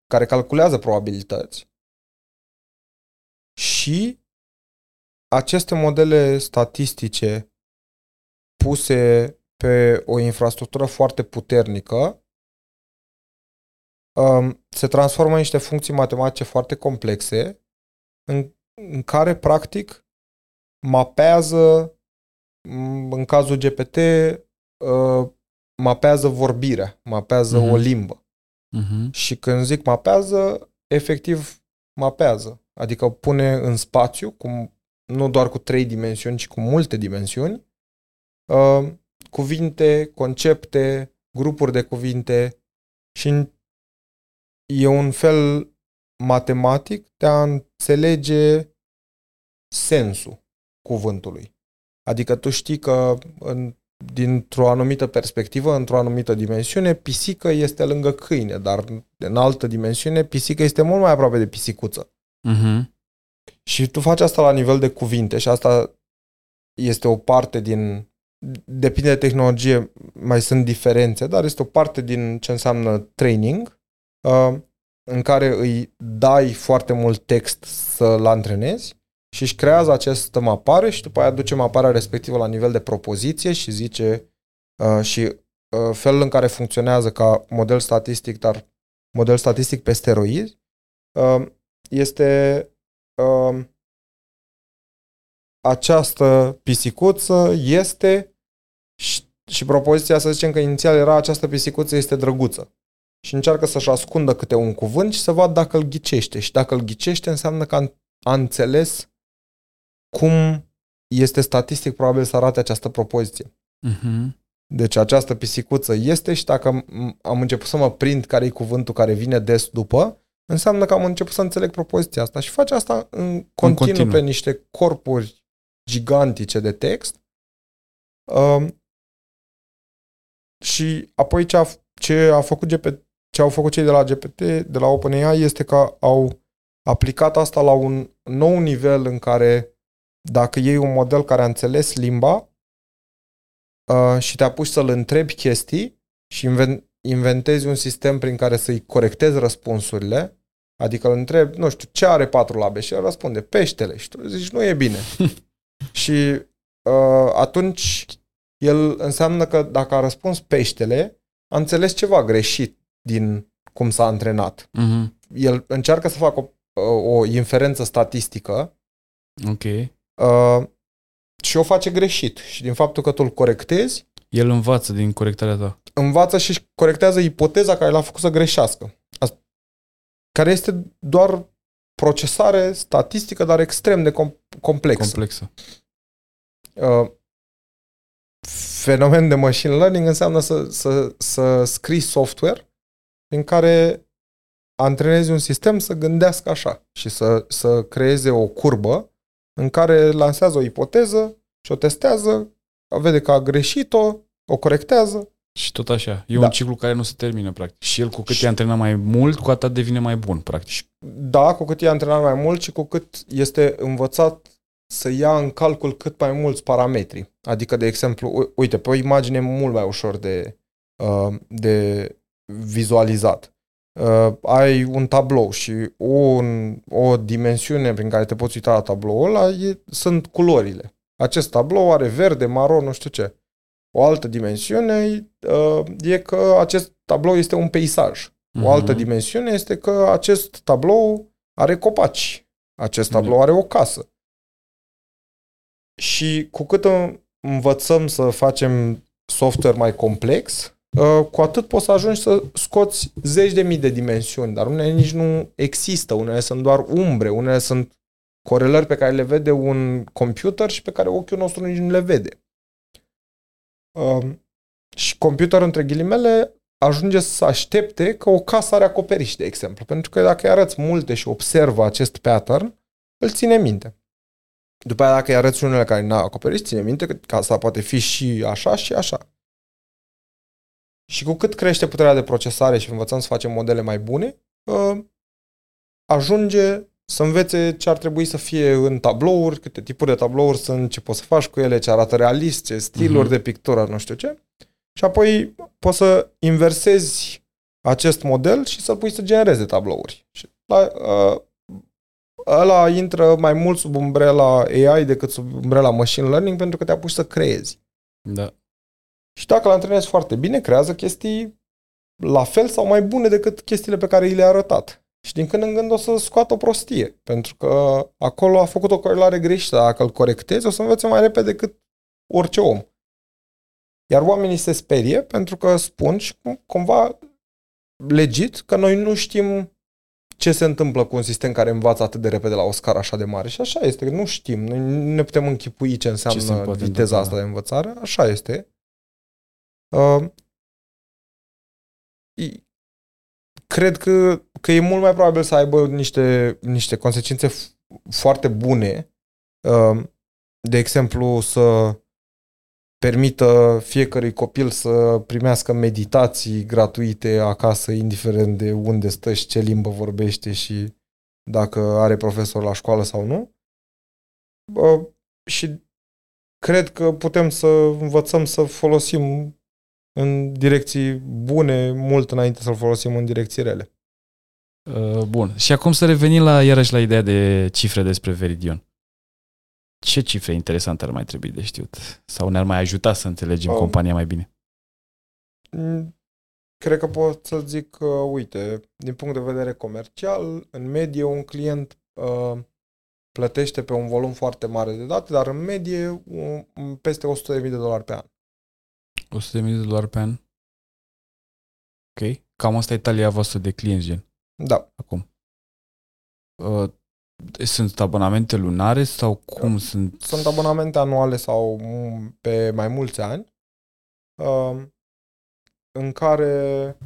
care calculează probabilități. Și aceste modele statistice puse pe o infrastructură foarte puternică um, se transformă în niște funcții matematice foarte complexe în, în care, practic, mapează, m, în cazul GPT, uh, mapează vorbirea, mapează Mhm. o limbă. Mhm. Și când zic mapează, efectiv mapează. Adică pune în spațiu, cum, nu doar cu trei dimensiuni, ci cu multe dimensiuni, uh, cuvinte, concepte, grupuri de cuvinte și în- e un fel matematic de a înțelege sensul cuvântului. Adică tu știi că în, dintr-o anumită perspectivă, într-o anumită dimensiune, pisică este lângă câine, dar în altă dimensiune, pisică este mult mai aproape de pisicuță. Mhm. Și tu faci asta la nivel de cuvinte și asta este o parte din depinde de tehnologie, mai sunt diferențe, dar este o parte din ce înseamnă training, uh, în care îi dai foarte mult text să-l antrenezi și își creează această mapare și după aia duce maparea respectivă la nivel de propoziție și zice uh, și uh, felul în care funcționează ca model statistic, dar model statistic pe steroizi, uh, este uh, această pisicuță este și, și propoziția să zicem că inițial era această pisicuță este drăguță. Și încearcă să-și ascundă câte un cuvânt și să vadă dacă îl ghicește. Și dacă îl ghicește înseamnă că a, a înțeles cum este statistic probabil să arate această propoziție. Mhm. Deci această pisicuță este și dacă m- am început să mă prind care e cuvântul care vine des după, înseamnă că am început să înțeleg propoziția asta și face asta în continuu, continuu. pe niște corpuri gigantice de text. Um, și apoi ce a, ce a făcut GPT, ce au făcut cei de la GPT, de la OpenAI, este că au aplicat asta la un nou nivel în care dacă iei un model care a înțeles limba uh, și te apuci să-l întrebi chestii și inven- inventezi un sistem prin care să-i corectezi răspunsurile, adică îl întrebi, nu știu, ce are patru labe? Și el răspunde, peștele. Și tu zici, nu e bine. și uh, atunci el înseamnă că dacă a răspuns peștele, a înțeles ceva greșit din cum s-a antrenat. Mhm. El încearcă să facă o, o inferență statistică Ok. uh, și o face greșit. Și din faptul că tu îl corectezi, El învață din corectarea ta. învață și își corectează ipoteza care l-a făcut să greșească. Asta- Care este doar procesare statistică, dar extrem de com- complexă. Complexă. uh, fenomen de machine learning înseamnă să, să, să scrii software în care antrenezi un sistem să gândească așa și să, să creeze o curbă în care lansează o ipoteză și o testează, vede că a greșit-o, o corectează. Și tot așa. E Da. un ciclu care nu se termină, practic. Și el, cu cât Și- e antrenat mai mult, cu atât devine mai bun, practic. Da, cu cât e antrenat mai mult și cu cât este învățat să ia în calcul cât mai mulți parametri. Adică, de exemplu, u- uite, pe o imagine e mult mai ușor de, uh, de vizualizat. Uh, ai un tablou și un, o dimensiune prin care te poți uita la tabloul ăla e, sunt culorile. Acest tablou are verde, maron, nu știu ce. O altă dimensiune uh, e că acest tablou este un peisaj. O altă Mhm. dimensiune este că acest tablou are copaci. Acest Da. tablou are o casă. Și cu cât în- învățăm să facem software mai complex, uh, cu atât poți să ajungi să scoți zeci de mii de dimensiuni, dar unele nici nu există, unele sunt doar umbre, unele sunt corelări pe care le vede un computer și pe care ochiul nostru nici nu le vede. Um, și computerul, între ghilimele, ajunge să aștepte că o casă are acoperiș, de exemplu. Pentru că dacă îi arăți multe și observă acest pattern, îl ține minte. După aia, dacă îi arăți unele care n-au acoperiș, ține minte că casa poate fi și așa și așa. Și cu cât crește puterea de procesare și învățăm să facem modele mai bune, uh, ajunge să învețe ce ar trebui să fie în tablouri, câte tipuri de tablouri sunt, ce poți să faci cu ele, ce arată realist, ce stiluri Mhm. de pictură, nu știu ce. Și apoi poți să inversezi acest model și să-l pui să genereze tablouri. Și la, uh, ăla intră mai mult sub umbrela AI decât sub umbrela machine learning pentru că te apuci să creezi. Da. Și dacă îl antrenezi foarte bine, creează chestii la fel sau mai bune decât chestiile pe care i le-ai arătat. și din când în când o să scoată o prostie, pentru că acolo a făcut o corelare greșită. Dacă îl corectezi, o să învețe mai repede decât orice om. Iar oamenii se sperie pentru că spun și cumva legit că noi nu știm ce se întâmplă cu un sistem care învață atât de repede la o scară așa de mare. Și așa este, nu știm, noi nu ne putem închipui ce înseamnă ce viteza întâmpla. asta de învățare, așa este. Uh, cred că, că e mult mai probabil să aibă niște, niște consecințe foarte bune. Uh, de exemplu, să permită fiecărui copil să primească meditații gratuite acasă, indiferent de unde stă și ce limbă vorbește și dacă are profesor la școală sau nu. Uh, și cred că putem să învățăm să folosim în direcții bune mult înainte să-l folosim în direcții rele. Uh, bun. Și acum să revenim la, iarăși la ideea de cifre despre Veridion. Ce cifre interesante ar mai trebui de știut? Sau ne-ar mai ajuta să înțelegem um, compania mai bine? Mm, cred că pot să zic că, uite, din punct de vedere comercial, în medie un client uh, plătește pe un volum foarte mare de date, dar în medie um, peste 100.000 de dolari pe an. 100.000 de dolari pe an? Ok. Cam asta e talia voastră de clienți, gen. Da. Acum. Uh, sunt abonamente lunare sau cum da. sunt? Sunt abonamente anuale sau pe mai mulți ani uh, în care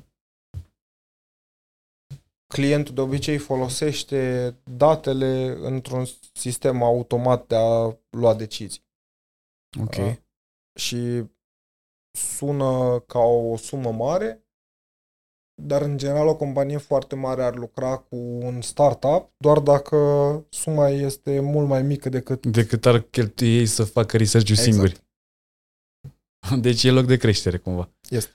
clientul de obicei folosește datele într-un sistem automat de a lua decizii. Ok. Uh, și sună ca o sumă mare, dar în general o companie foarte mare ar lucra cu un startup doar dacă suma este mult mai mică decât... Decât ar cheltui ei să facă research exact. singuri. Deci e loc de creștere cumva. Este.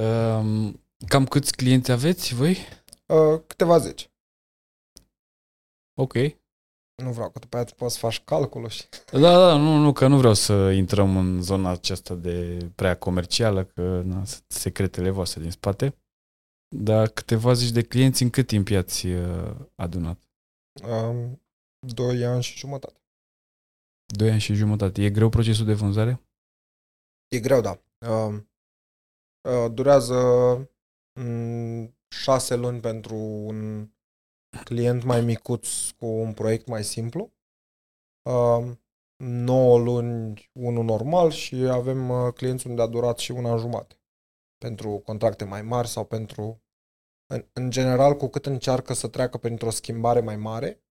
Um, cam câți clienți aveți voi? Uh, câteva zeci. Ok. Nu vreau, că după aia poți să faci calculul și... Da, da, nu, nu, că nu vreau să intrăm în zona aceasta de prea comercială, că na, sunt secretele voastre din spate. Dar câteva zici de clienți, în cât timp i-ați uh, adunat? Um, doi ani și jumătate. Doi ani și jumătate. E greu procesul de vânzare? E greu, da. Uh, uh, durează um, șase luni pentru un client mai micuț cu un proiect mai simplu. Uh, 9 luni unul normal și avem uh, clienți unde a durat și un an jumate pentru contracte mai mari sau pentru în, în general, cu cât încearcă să treacă printr-o schimbare mai mare,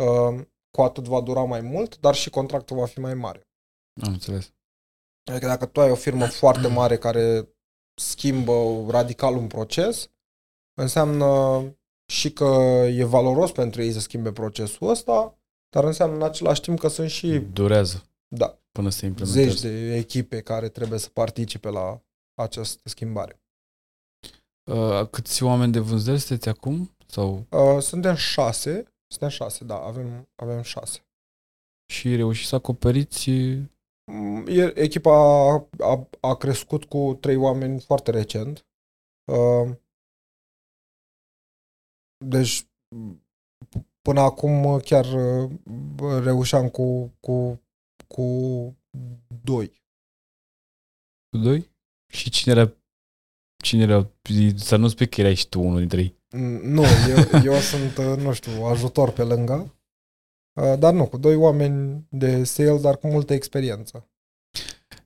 uh, cu atât va dura mai mult, dar și contractul va fi mai mare. Am înțeles. Adică dacă tu ai o firmă foarte mare care schimbă radical un proces, înseamnă și că e valoros pentru ei să schimbe procesul ăsta, dar înseamnă în același timp că sunt și... Durează. Da. Până se implementează. Zeci de echipe care trebuie să participe la această schimbare. Uh, câți oameni de vânzări sunteți acum? Sau? Uh, suntem șase. Suntem șase, da, avem, avem șase. Și reușiți să acoperiți... Mm, echipa a, a, a crescut cu trei oameni foarte recent. Uh, deci, până acum chiar uh, reușeam cu, cu, cu doi. Cu doi? Și cine era Cine era? Să nu spui că erai și tu unul dintre ei. Mm, nu, eu, eu sunt, uh, nu știu, ajutor pe lângă. Uh, dar nu, cu doi oameni de sales, dar cu multă experiență.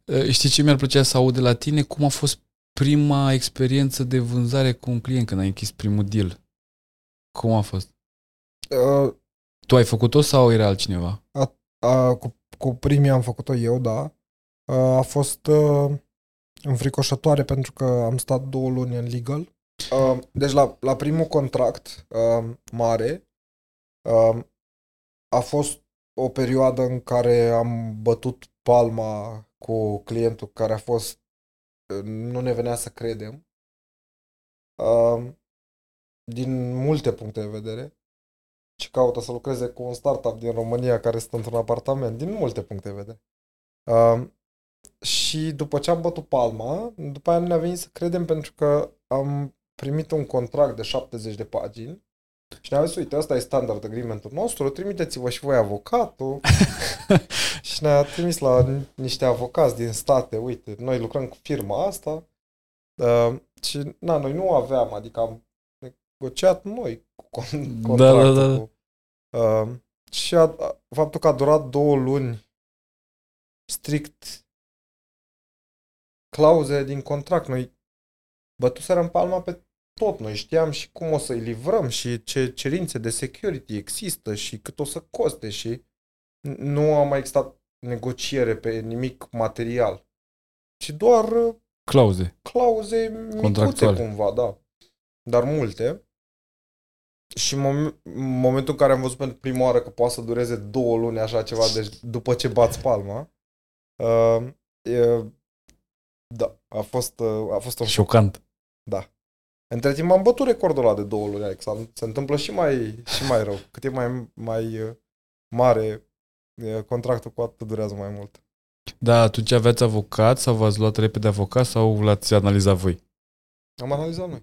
Uh, știi ce mi-ar plăcea să aud de la tine? Cum a fost prima experiență de vânzare cu un client când ai închis primul deal? Cum a fost? Uh, tu ai făcut-o sau era altcineva? A, a, cu, cu primii am făcut-o eu, da. A, a fost... Uh, înfricoșătoare pentru că am stat două luni în legal. Uh, deci la, la primul contract uh, mare uh, a fost o perioadă în care am bătut palma cu clientul care a fost nu ne venea să credem din multe puncte de vedere și caută să lucreze cu un startup din România care stă într-un apartament, din multe puncte de vedere. Și după ce am bătut palma, după aia nu ne-a venit să credem pentru că am primit un contract de 70 de pagini Și ne-a zis, uite, asta e standard agreement-ul nostru, trimiteți-vă și voi avocatul. și ne-a trimis la niște avocați din state, uite, noi lucrăm cu firma asta. Uh, și, na, noi nu aveam, adică am negociat noi cu con- contractul. da, da, da. Cu, uh, și a, a, faptul că a durat două luni strict clauze din contract. Noi bătuserăm palma pe tot. Noi știam și cum o să-i livrăm și ce cerințe de security există și cât o să coste și nu a mai existat negociere pe nimic material. Ci doar uh, Clauze. clauze micuțe Contractuale. cumva, da. Dar multe. Și în mom- în momentul în care am văzut pentru prima oară că poate să dureze două luni așa ceva, deci după ce bați palma, uh, e, da, a fost, uh, a fost un șoc. Șocant. Da. Între timp am bătut recordul ăla de două luni, Alex. Am- Se întâmplă și mai, și mai rău. Cât e mai, mai uh, mare uh, contractul, cu atât durează mai mult. Da, atunci aveați avocat sau v-ați luat repede avocat sau l-ați analizat voi? Am analizat noi.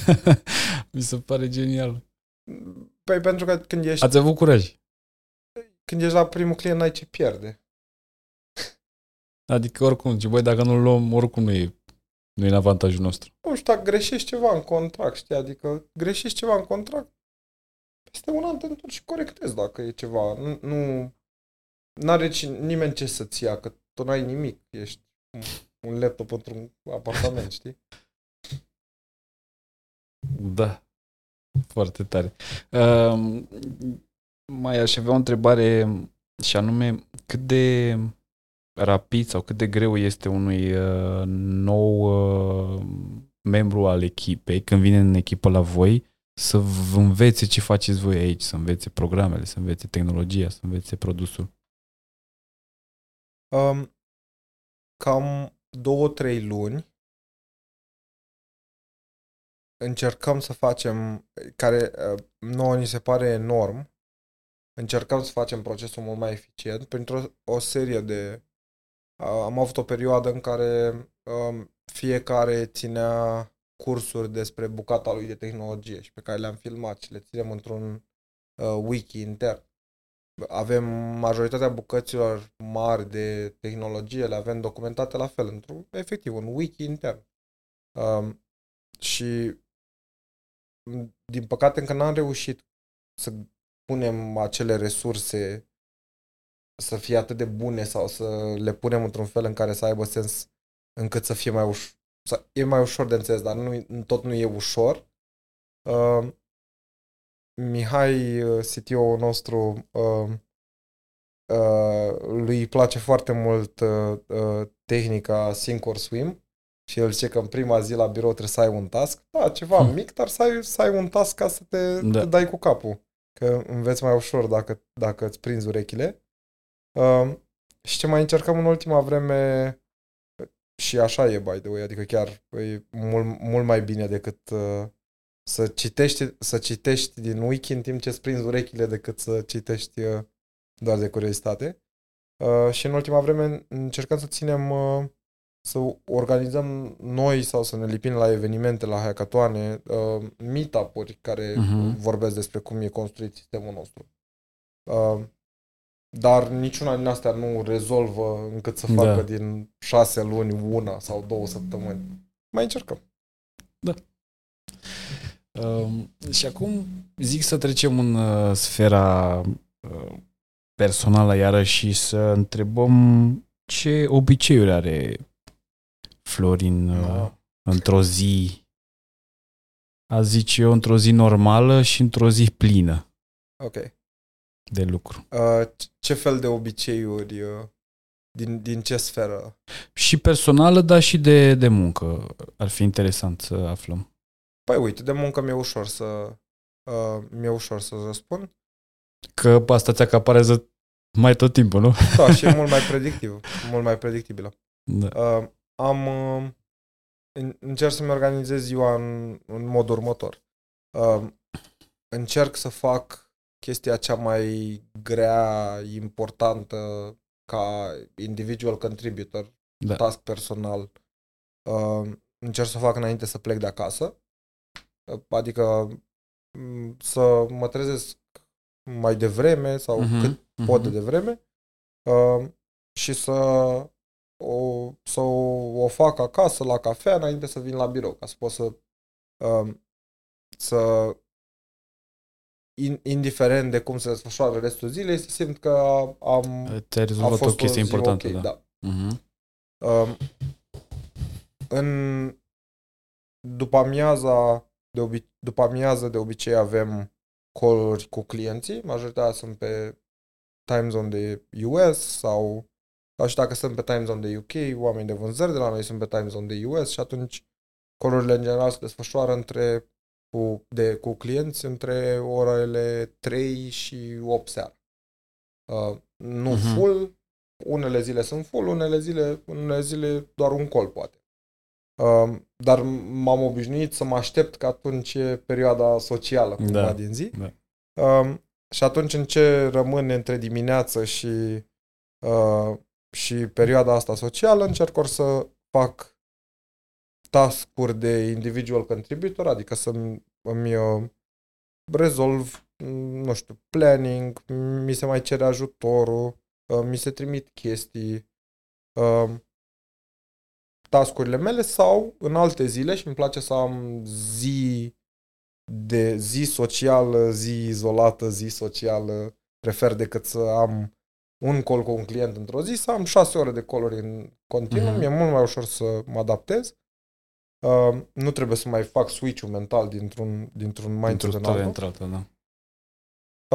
Mi se pare genial. Păi pentru că când ești, Ați avut curaj. când ești la primul client, n-ai ce pierde. Adică oricum, ce băi, dacă nu-l luăm, oricum nu e, nu e în avantajul nostru. Nu știu, dacă greșești ceva în contract, știi? Adică greșești ceva în contract, peste un an te întorci și corectezi dacă e ceva. Nu, nu are nimeni ce să-ți ia, că tu n-ai nimic. Ești un, un laptop într-un apartament, știi? Da. Foarte tare. Uh, mai aș avea o întrebare și anume, cât de rapid sau cât de greu este unui uh, nou uh, membru al echipei când vine în echipă la voi să v- învețe ce faceți voi aici, să învețe programele, să învețe tehnologia, să învețe produsul. Um, cam două, trei luni încercăm să facem, care uh, nouă ni se pare enorm, încercăm să facem procesul mult mai eficient printr-o o serie de... Uh, am avut o perioadă în care um, fiecare ținea cursuri despre bucata lui de tehnologie și pe care le-am filmat și le ținem într-un uh, wiki intern. Avem majoritatea bucăților mari de tehnologie, le avem documentate la fel, într-un, efectiv, un wiki intern. Um, și m, din păcate încă n-am reușit să punem acele resurse să fie atât de bune sau să le punem într-un fel în care să aibă sens încât să fie mai ușor. Să, e mai ușor de înțeles, dar nu, tot nu e ușor. Uh, Mihai, uh, CTO-ul nostru, uh, uh, lui îi place foarte mult uh, uh, tehnica Sink or Swim și el zice că în prima zi la birou trebuie să ai un task. Da, ceva Hmm. mic, dar să ai, să ai un task ca să te, Da. te dai cu capul. Că înveți mai ușor dacă, dacă îți prinzi urechile. Uh, și ce mai încercăm în ultima vreme și așa e, by the way, adică chiar e mult, mult mai bine decât uh, să citești, să citești din wiki în timp ce îți prinzi urechile decât să citești uh, doar de curiozitate. Uh, și în ultima vreme încercăm să ținem, uh, să organizăm noi sau să ne lipim la evenimente, la hackatoane, uh, meetup-uri care Mhm. vorbesc despre cum e construit sistemul nostru. Uh, dar niciuna din astea nu rezolvă încât să Da. facă din șase luni una sau două săptămâni. Mai încercăm. Um, și acum zic să trecem în uh, sfera uh, personală iarăși și să întrebăm ce obiceiuri are Florin uh, Ah. într-o zi, a zice eu, într-o zi normală și într-o zi plină Ok. De lucru. Uh, ce fel de obiceiuri uh, din, din ce sferă? Și personală, dar și de, de muncă. Ar fi interesant să aflăm. Păi uite, de muncă mi-e ușor să uh, mi-e ușor să răspund. Că asta ți acaparează mai tot timpul, nu? Da, și e mult mai predictiv, mult mai predictibilă. Da. Uh, am uh, în- încerc să-mi organizez ziua în, în mod următor. Uh, încerc să fac chestia cea mai grea, importantă ca individual contributor, Da. task personal. Uh, încerc să o fac înainte să plec de acasă. Uh, Adică m, să mă trezesc mai devreme sau Mhm, cât mhm. pot de devreme uh, și să o, să o, o fac acasă la cafea înainte să vin la birou, ca să pot să, uh, să in, indiferent de cum se desfășoară restul zilei, să simt că am Ți-ai a rezolvat fost o chestie zi importantă, ok, da. da. Mhm. Um, în după amiaza de, obi- după amiază de obicei avem call cu clienții, majoritatea sunt pe time zone de US sau sau și dacă sunt pe time zone de UK, oameni de vânzări de la noi sunt pe time zone de US și atunci call în general se desfășoară între cu, de, cu clienți între orele 3 și 8 seara. Uh, nu Mhm. full, unele zile sunt full, unele zile, unele zile doar un col poate. Um, dar m-am obișnuit să mă aștept că atunci e perioada socială cumva Da, din zi. da. Um, și atunci în ce rămâne între dimineață și, uh, și perioada asta socială, încerc ori să fac task-uri de individual contributor, adică să îmi uh, rezolv, m, nu știu, planning, mi se mai cere ajutorul, uh, mi se trimit chestii, uh, tascurile mele sau în alte zile și îmi place să am zi de zi socială, zi izolată, zi socială, prefer decât să am un call cu un client într-o zi, să am șase ore de call în continuu, Mhm. mi-e mult mai ușor să mă adaptez. Uh, nu trebuie să mai fac switch-ul mental dintr-un, dintr-un mindset Într-o în stare altul. într-alta, da.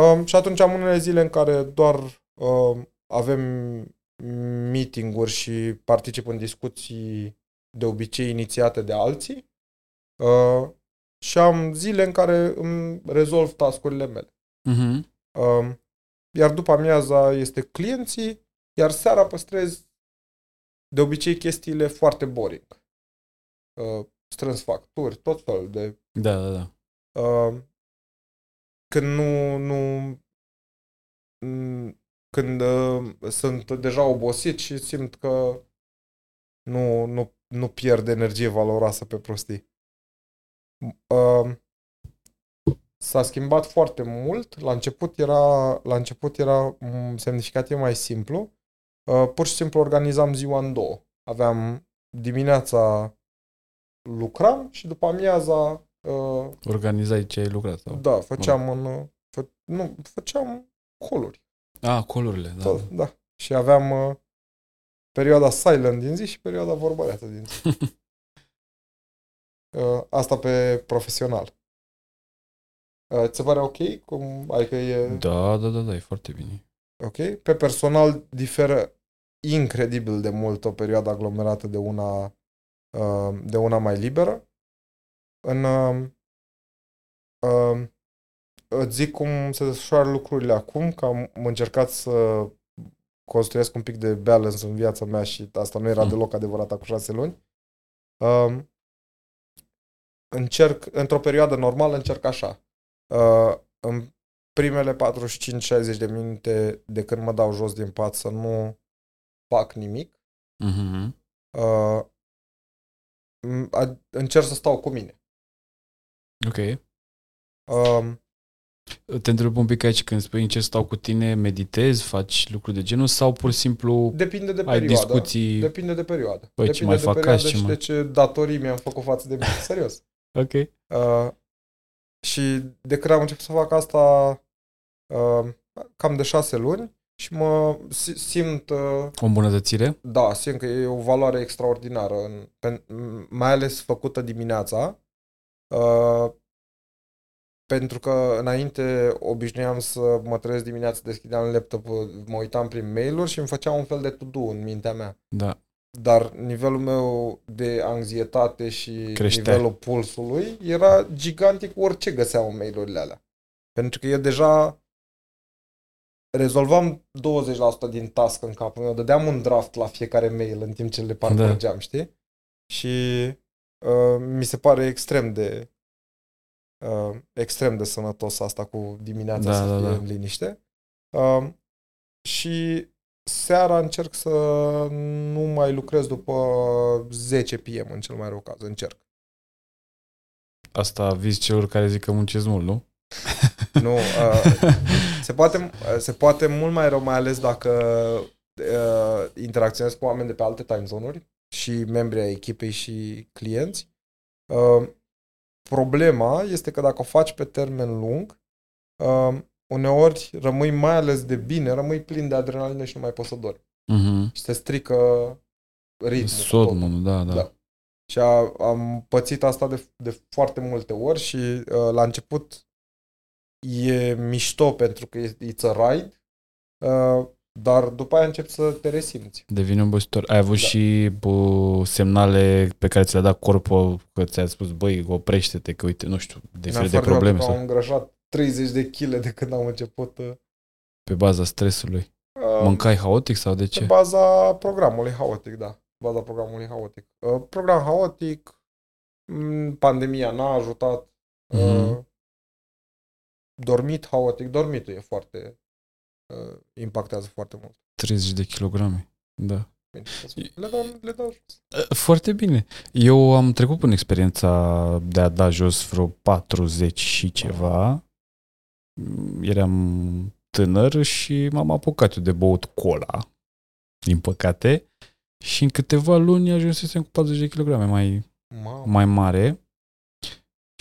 Um, și atunci am unele zile în care doar um, avem meeting-uri și particip în discuții de obicei inițiate de alții uh, și am zile în care îmi rezolv tascurile mele. Mhm. Um, iar după amiaza este clienții, iar seara păstrez de obicei chestiile foarte boring. Uh, strâns facturi, tot felul de Da, da, da. Uh, când nu, nu m, când uh, sunt deja obosit și simt că nu, nu, nu pierd energie valoroasă pe prostii. Uh, s-a schimbat foarte mult. La început era, la început era m, semnificativ mai simplu. Uh, pur și simplu organizam ziua în două. Aveam dimineața lucram și după amiaza uh, Organizai ce ai lucrat. Sau? da, făceam în... Fă, nu, făceam coluri. Ah, colurile, da. Da. da. Și aveam uh, perioada silent din zi și perioada vorbăreată din zi. uh, asta pe profesional. Uh, ți se pare ok? Cum, adică e Da, da, da, da, e foarte bine. ok? Pe personal diferă incredibil de mult o perioadă aglomerată de una, uh, de una mai liberă. În, uh, uh, îți zic cum se desfășoară lucrurile acum, că am încercat să construiesc un pic de balance în viața mea și asta nu era Mm. deloc adevărat acum șase luni. Um, încerc, într-o perioadă normală, încerc așa. Uh, în primele 45-60 de minute de când mă dau jos din pat să nu fac nimic, Mhm. uh, m- a- încerc să stau cu mine. Ok. Um, Te întreb un pic aici când spui încerci să stau cu tine, meditezi, faci lucruri de genul sau pur și simplu depinde de ai perioadă. discuții... Depinde de perioadă. Păi, ce depinde mai de fac perioadă azi, ce și mai- de ce datorii mi-am făcut față de mine. Serios. Ok. Uh, și de când am început să fac asta uh, cam de șase luni și mă si- simt, uh, O îmbunătățire? da, simt că e o valoare extraordinară, în, pen, mai ales făcută dimineața, uh, pentru că înainte obișnuiam să mă trezesc dimineața, deschideam laptop, mă uitam prin mail-uri și îmi făceam un fel de to-do în mintea mea. Da. Dar nivelul meu de anxietate și Creștea. nivelul pulsului era gigantic orice găseam în mail-urile alea. Pentru că eu deja rezolvam 20% din task în capul meu, dădeam un draft la fiecare mail în timp ce le parcurgeam, da. știi? Și uh, mi se pare extrem de uh, extrem de sănătos asta cu dimineața Da, să da, fie da. în liniște. Uh, și seara încerc să nu mai lucrez după 10 PM în cel mai rău caz, încerc. Asta vizi celor care zic că muncesc mult, nu? nu, uh, se, poate, se poate mult mai rău, mai ales dacă uh, interacționezi cu oameni de pe alte time zone și membri ai echipei și clienți. Uh, problema este că dacă o faci pe termen lung, uh, uneori rămâi mai ales de bine, rămâi plin de adrenalină și nu mai poți să dormi. Mhm. Și se strică ritmul. Sodmul, da, da. Da. Și a, am pățit asta de, de foarte multe ori și uh, la început e mișto pentru că e, it's a ride, uh, dar după aia încep să te resimți. Devine obositor. Ai avut Da. și bă, semnale pe care ți le-a dat corpul că ți-a spus, băi, oprește-te, că uite, nu știu, de Mi-am fel de foarte probleme rău că sau Am îngrășat 30 de kg de când am început. Uh, pe baza stresului. uh, Mâncai haotic sau de Pe ce? baza programului haotic, da. Baza programului haotic. Uh, program haotic, m, pandemia n-a ajutat, uh, Mhm. Dormit haotic, dormitul e foarte, uh, impactează foarte mult. 30 de kilograme. Da. Bine, Le dau, le dau jos. Foarte bine. Eu am trecut prin experiența de a da jos vreo 40 și ceva. Eram tânăr și m-am apucat eu de băut cola, din păcate. Și în câteva luni ajunsesem cu 40 de kilograme mai, Mamă. mai mare.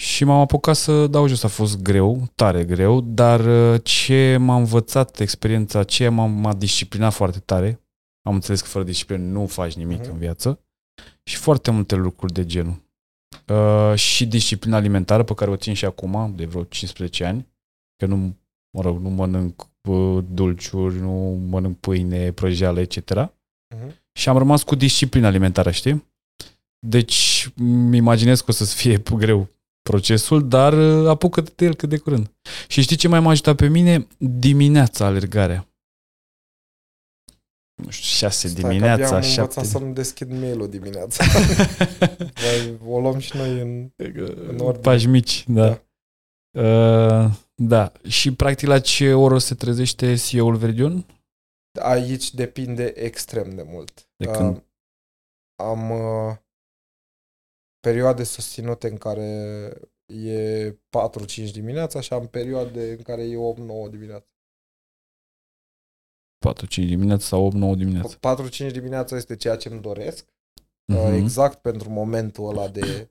Și m-am apucat să dau jos. A fost greu, tare greu, dar uh, ce m-a învățat experiența aceea m-a, m-a disciplinat foarte tare. Am înțeles că fără disciplină nu faci nimic Mhm. în viață. Și foarte multe lucruri de genul. Uh, și disciplina alimentară pe care o țin și acum, de vreo 15 ani, că nu, mă rog, nu mănânc uh, dulciuri, nu mănânc pâine, prăjeală, etc. Mhm. Și am rămas cu disciplina alimentară, știi? Deci îmi imaginez că o să fie greu procesul, dar uh, apucă-te de el cât de curând. Și știi ce mai m-a ajutat pe mine? Dimineața alergarea. Nu știu, șase Stai că dimineața, abia am șapte. învățat să-mi deschid mail-ul dimineața. Vai, o luăm și noi în... ordine. Pași mici, da. Uh, da. Și practic la ce oră se trezește CEO-ul Veridion? Aici depinde extrem de mult. De când? Uh, am uh, perioade susținute în care e 4-5 dimineața și am perioade în care e 8-9 dimineața. 4-5 dimineața sau 8-9 dimineața. 4-5 dimineața este ceea ce îmi doresc, uh, Mhm. exact pentru momentul ăla de,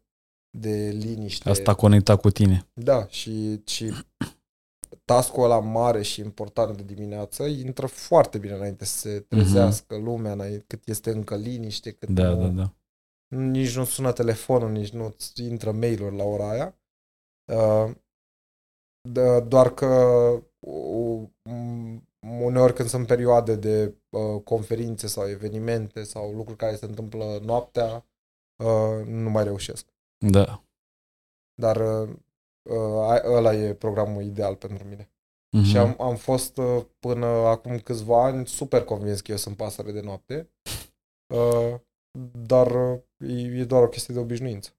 de liniște. Asta conectat cu tine. Da, și, și task-ul ăla mare și important de dimineață intră foarte bine înainte să se trezească lumea, înainte- cât este încă liniște, cât Mhm. Da, nu, da, da. Nici nu sună telefonul, nici nu intră mail-uri la ora aia. Uh, da, doar că uh, m- uneori când sunt perioade de uh, conferințe sau evenimente sau lucruri care se întâmplă noaptea, uh, nu mai reușesc. Da. Dar uh, uh, ăla e programul ideal pentru mine. Mhm. Și am, am fost uh, până acum câțiva ani super convins că eu sunt pasăre de noapte, uh, dar uh, e, e doar o chestie de obișnuință.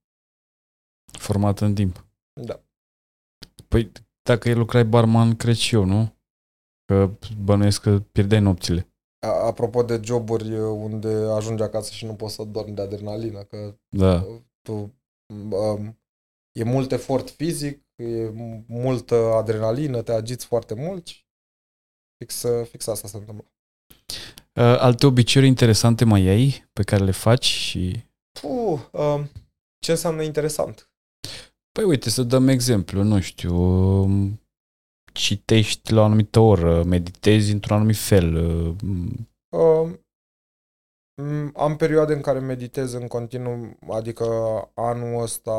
Format în timp. Da. Păi, dacă e lucrai barman, cred și eu, nu? Că bănuiesc că pierdeai nopțile. A- Apropo de joburi uh, unde ajungi acasă și nu poți să dormi de adrenalină, că Da. uh, tu, um, e mult efort fizic, e m- multă adrenalină, te agiți foarte mult și fix, uh, fix asta se întâmplă. Uh, alte obiceiuri interesante mai ai pe care le faci și... Uh, um, ce înseamnă interesant? Păi uite, să dăm exemplu, nu știu, um, citești la o anumită oră, meditezi într-un anumit fel. uh, Uh, m, am perioade în care meditez în continuu, adică anul ăsta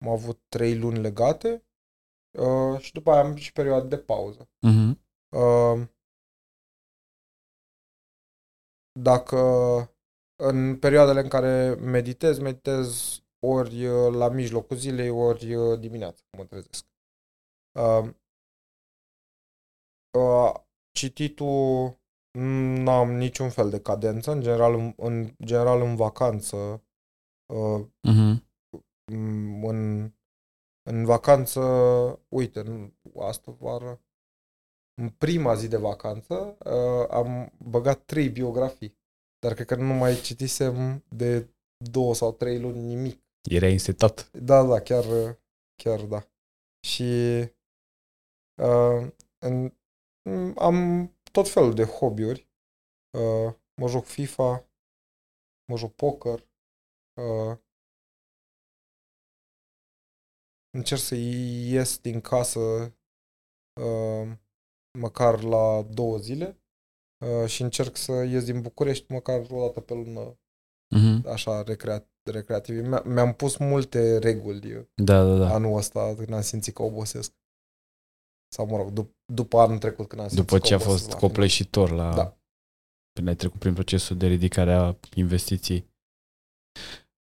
am avut trei luni legate uh, și după aia am și perioade de pauză. uh-huh. Uh, dacă în perioadele în care meditez, meditez ori uh, la mijlocul zilei, ori uh, dimineața, când mă trezesc. Uh, uh, cititul n-am niciun fel de cadență, în general în, în, general în vacanță, uh, Uh-huh. m- în, în vacanță, uite, în asta vară, în prima zi de vacanță, uh, am băgat trei biografii, dar cred că nu mai citisem de două sau trei luni nimic. Erai însetat. Da, da, chiar, chiar da. Și Uh, în, am tot felul de hobby-uri. Uh, mă joc FIFA, mă joc poker, uh, încerc să ies din casă uh, măcar la două zile uh, și încerc să ies din București măcar o dată pe lună, Mhm. așa, recreat, recreativ. Mi- Mi-am pus multe reguli Da, da, da. anul ăsta când am simțit că obosesc. Sau, mă rog, dup- după anul trecut când am simțit După că ce a obosesc fost la final. copleșitor la... Da. Când ai trecut prin procesul de ridicare a investiției.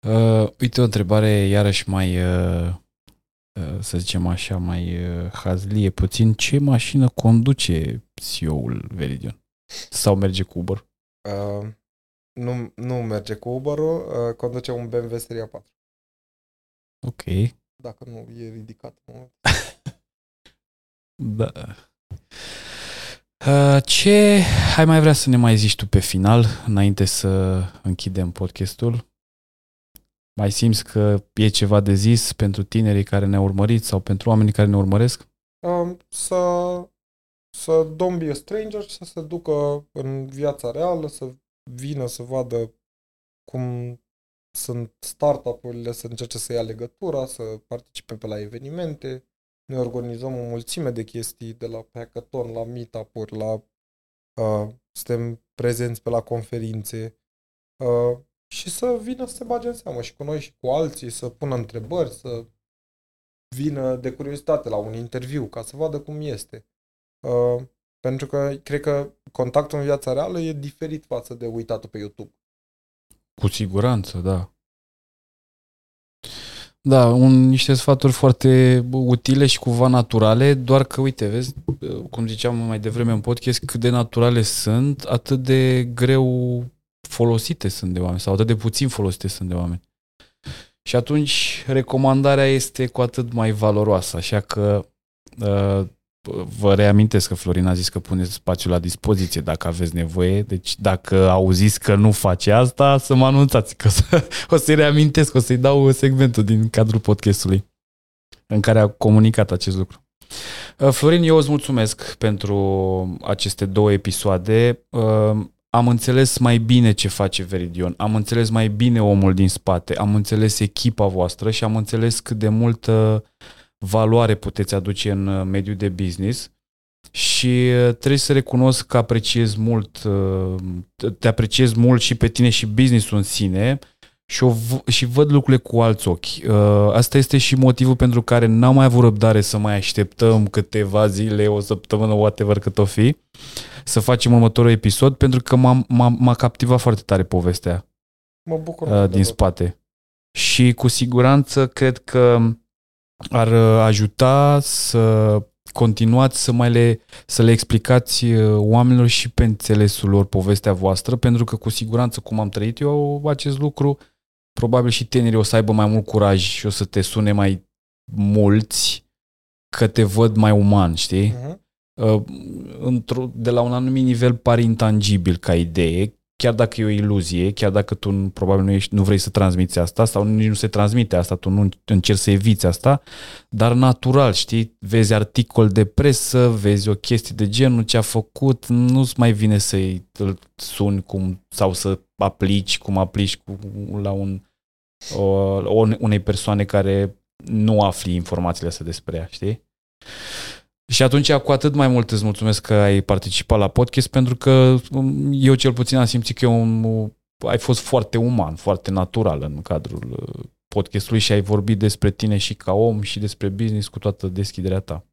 Uh, uite o întrebare iarăși mai, uh, uh, să zicem așa, mai uh, hazlie puțin. Ce mașină conduce CEO-ul Veridion? Sau merge cu Uber? Uh, nu, nu merge cu Uber-ul, uh, conduce un BMW Seria 4. Ok. Dacă nu e ridicat. Nu. Da. Uh, ce ai mai vrea să ne mai zici tu pe final, înainte să închidem podcastul? Mai simți că e ceva de zis pentru tinerii care ne-au urmărit sau pentru oamenii care ne urmăresc? Um, să, să don't be a stranger și să se ducă în viața reală, să vină să vadă cum sunt startup-urile, să încerce să ia legătura, să participe pe la evenimente. Noi organizăm o mulțime de chestii, de la hackathon, la meetup-uri, la uh, suntem prezenți pe la conferințe uh, și să vină să se bage în seamă și cu noi și cu alții, să pună întrebări, să vină de curiozitate la un interviu ca să vadă cum este. Uh, pentru că cred că contactul în viața reală e diferit față de uitatul pe YouTube. Cu siguranță, da. Da, un, niște sfaturi foarte utile și cumva naturale, doar că, uite, vezi, cum ziceam mai devreme în podcast, cât de naturale sunt, atât de greu folosite sunt de oameni sau atât de puțin folosite sunt de oameni. Și atunci recomandarea este cu atât mai valoroasă, așa că uh, vă reamintesc că Florin a zis că puneți spațiul la dispoziție dacă aveți nevoie, deci dacă auziți că nu face asta, să mă anunțați, că o, să, o să-i reamintesc, o să-i dau segmentul din cadrul podcastului în care a comunicat acest lucru. Uh, Florin, eu îți mulțumesc pentru aceste două episoade. Uh, Am înțeles mai bine ce face Veridion, am înțeles mai bine omul din spate, am înțeles echipa voastră și am înțeles cât de multă valoare puteți aduce în uh, mediul de business și uh, trebuie să recunosc că apreciez mult, uh, te apreciez mult și pe tine și businessul în sine și, o, v- și văd lucrurile cu alți ochi. Asta este și motivul pentru care n-am mai avut răbdare să mai așteptăm câteva zile, o săptămână, whatever cât o fi, să facem următorul episod, pentru că m-a, m-a, m-a captivat foarte tare povestea Mă bucur uh, mult de din tot. spate. Și cu siguranță cred că ar uh, ajuta să continuați să mai le, să le explicați uh, oamenilor și pe înțelesul lor povestea voastră, pentru că cu siguranță, cum am trăit eu acest lucru, probabil și tinerii o să aibă mai mult curaj și o să te sune mai mulți că te văd mai uman, știi? Mhm. uh, într-o, de la un anumit nivel pare intangibil ca idee, chiar dacă e o iluzie, chiar dacă tu nu- probabil nu, ești, nu vrei să transmiți asta sau nici nu se transmite asta, tu nu încerci să eviți asta, dar natural, știi, vezi articol de presă, vezi o chestie de genul, ce a făcut, nu-ți mai vine să-i îl suni cum, sau să aplici cum aplici cu, la un, o, o, unei persoane care nu afli informațiile astea despre ea, știi? Și atunci cu atât mai mult îți mulțumesc că ai participat la podcast pentru că um, eu cel puțin am simțit că e un, ai fost foarte uman, foarte natural în cadrul uh, podcastului și ai vorbit despre tine și ca om și despre business cu toată deschiderea ta.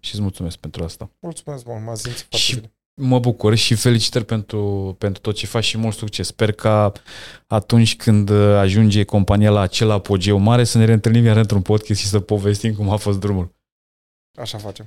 Și îți mulțumesc pentru asta. Mulțumesc mult, m-a simțit foarte Și- bine. Mă bucur și felicitări pentru, pentru tot ce faci și mult succes. Sper ca atunci când uh, ajunge compania la acel apogeu mare să ne reîntâlnim iar într-un podcast și să povestim cum a fost drumul. Așa facem.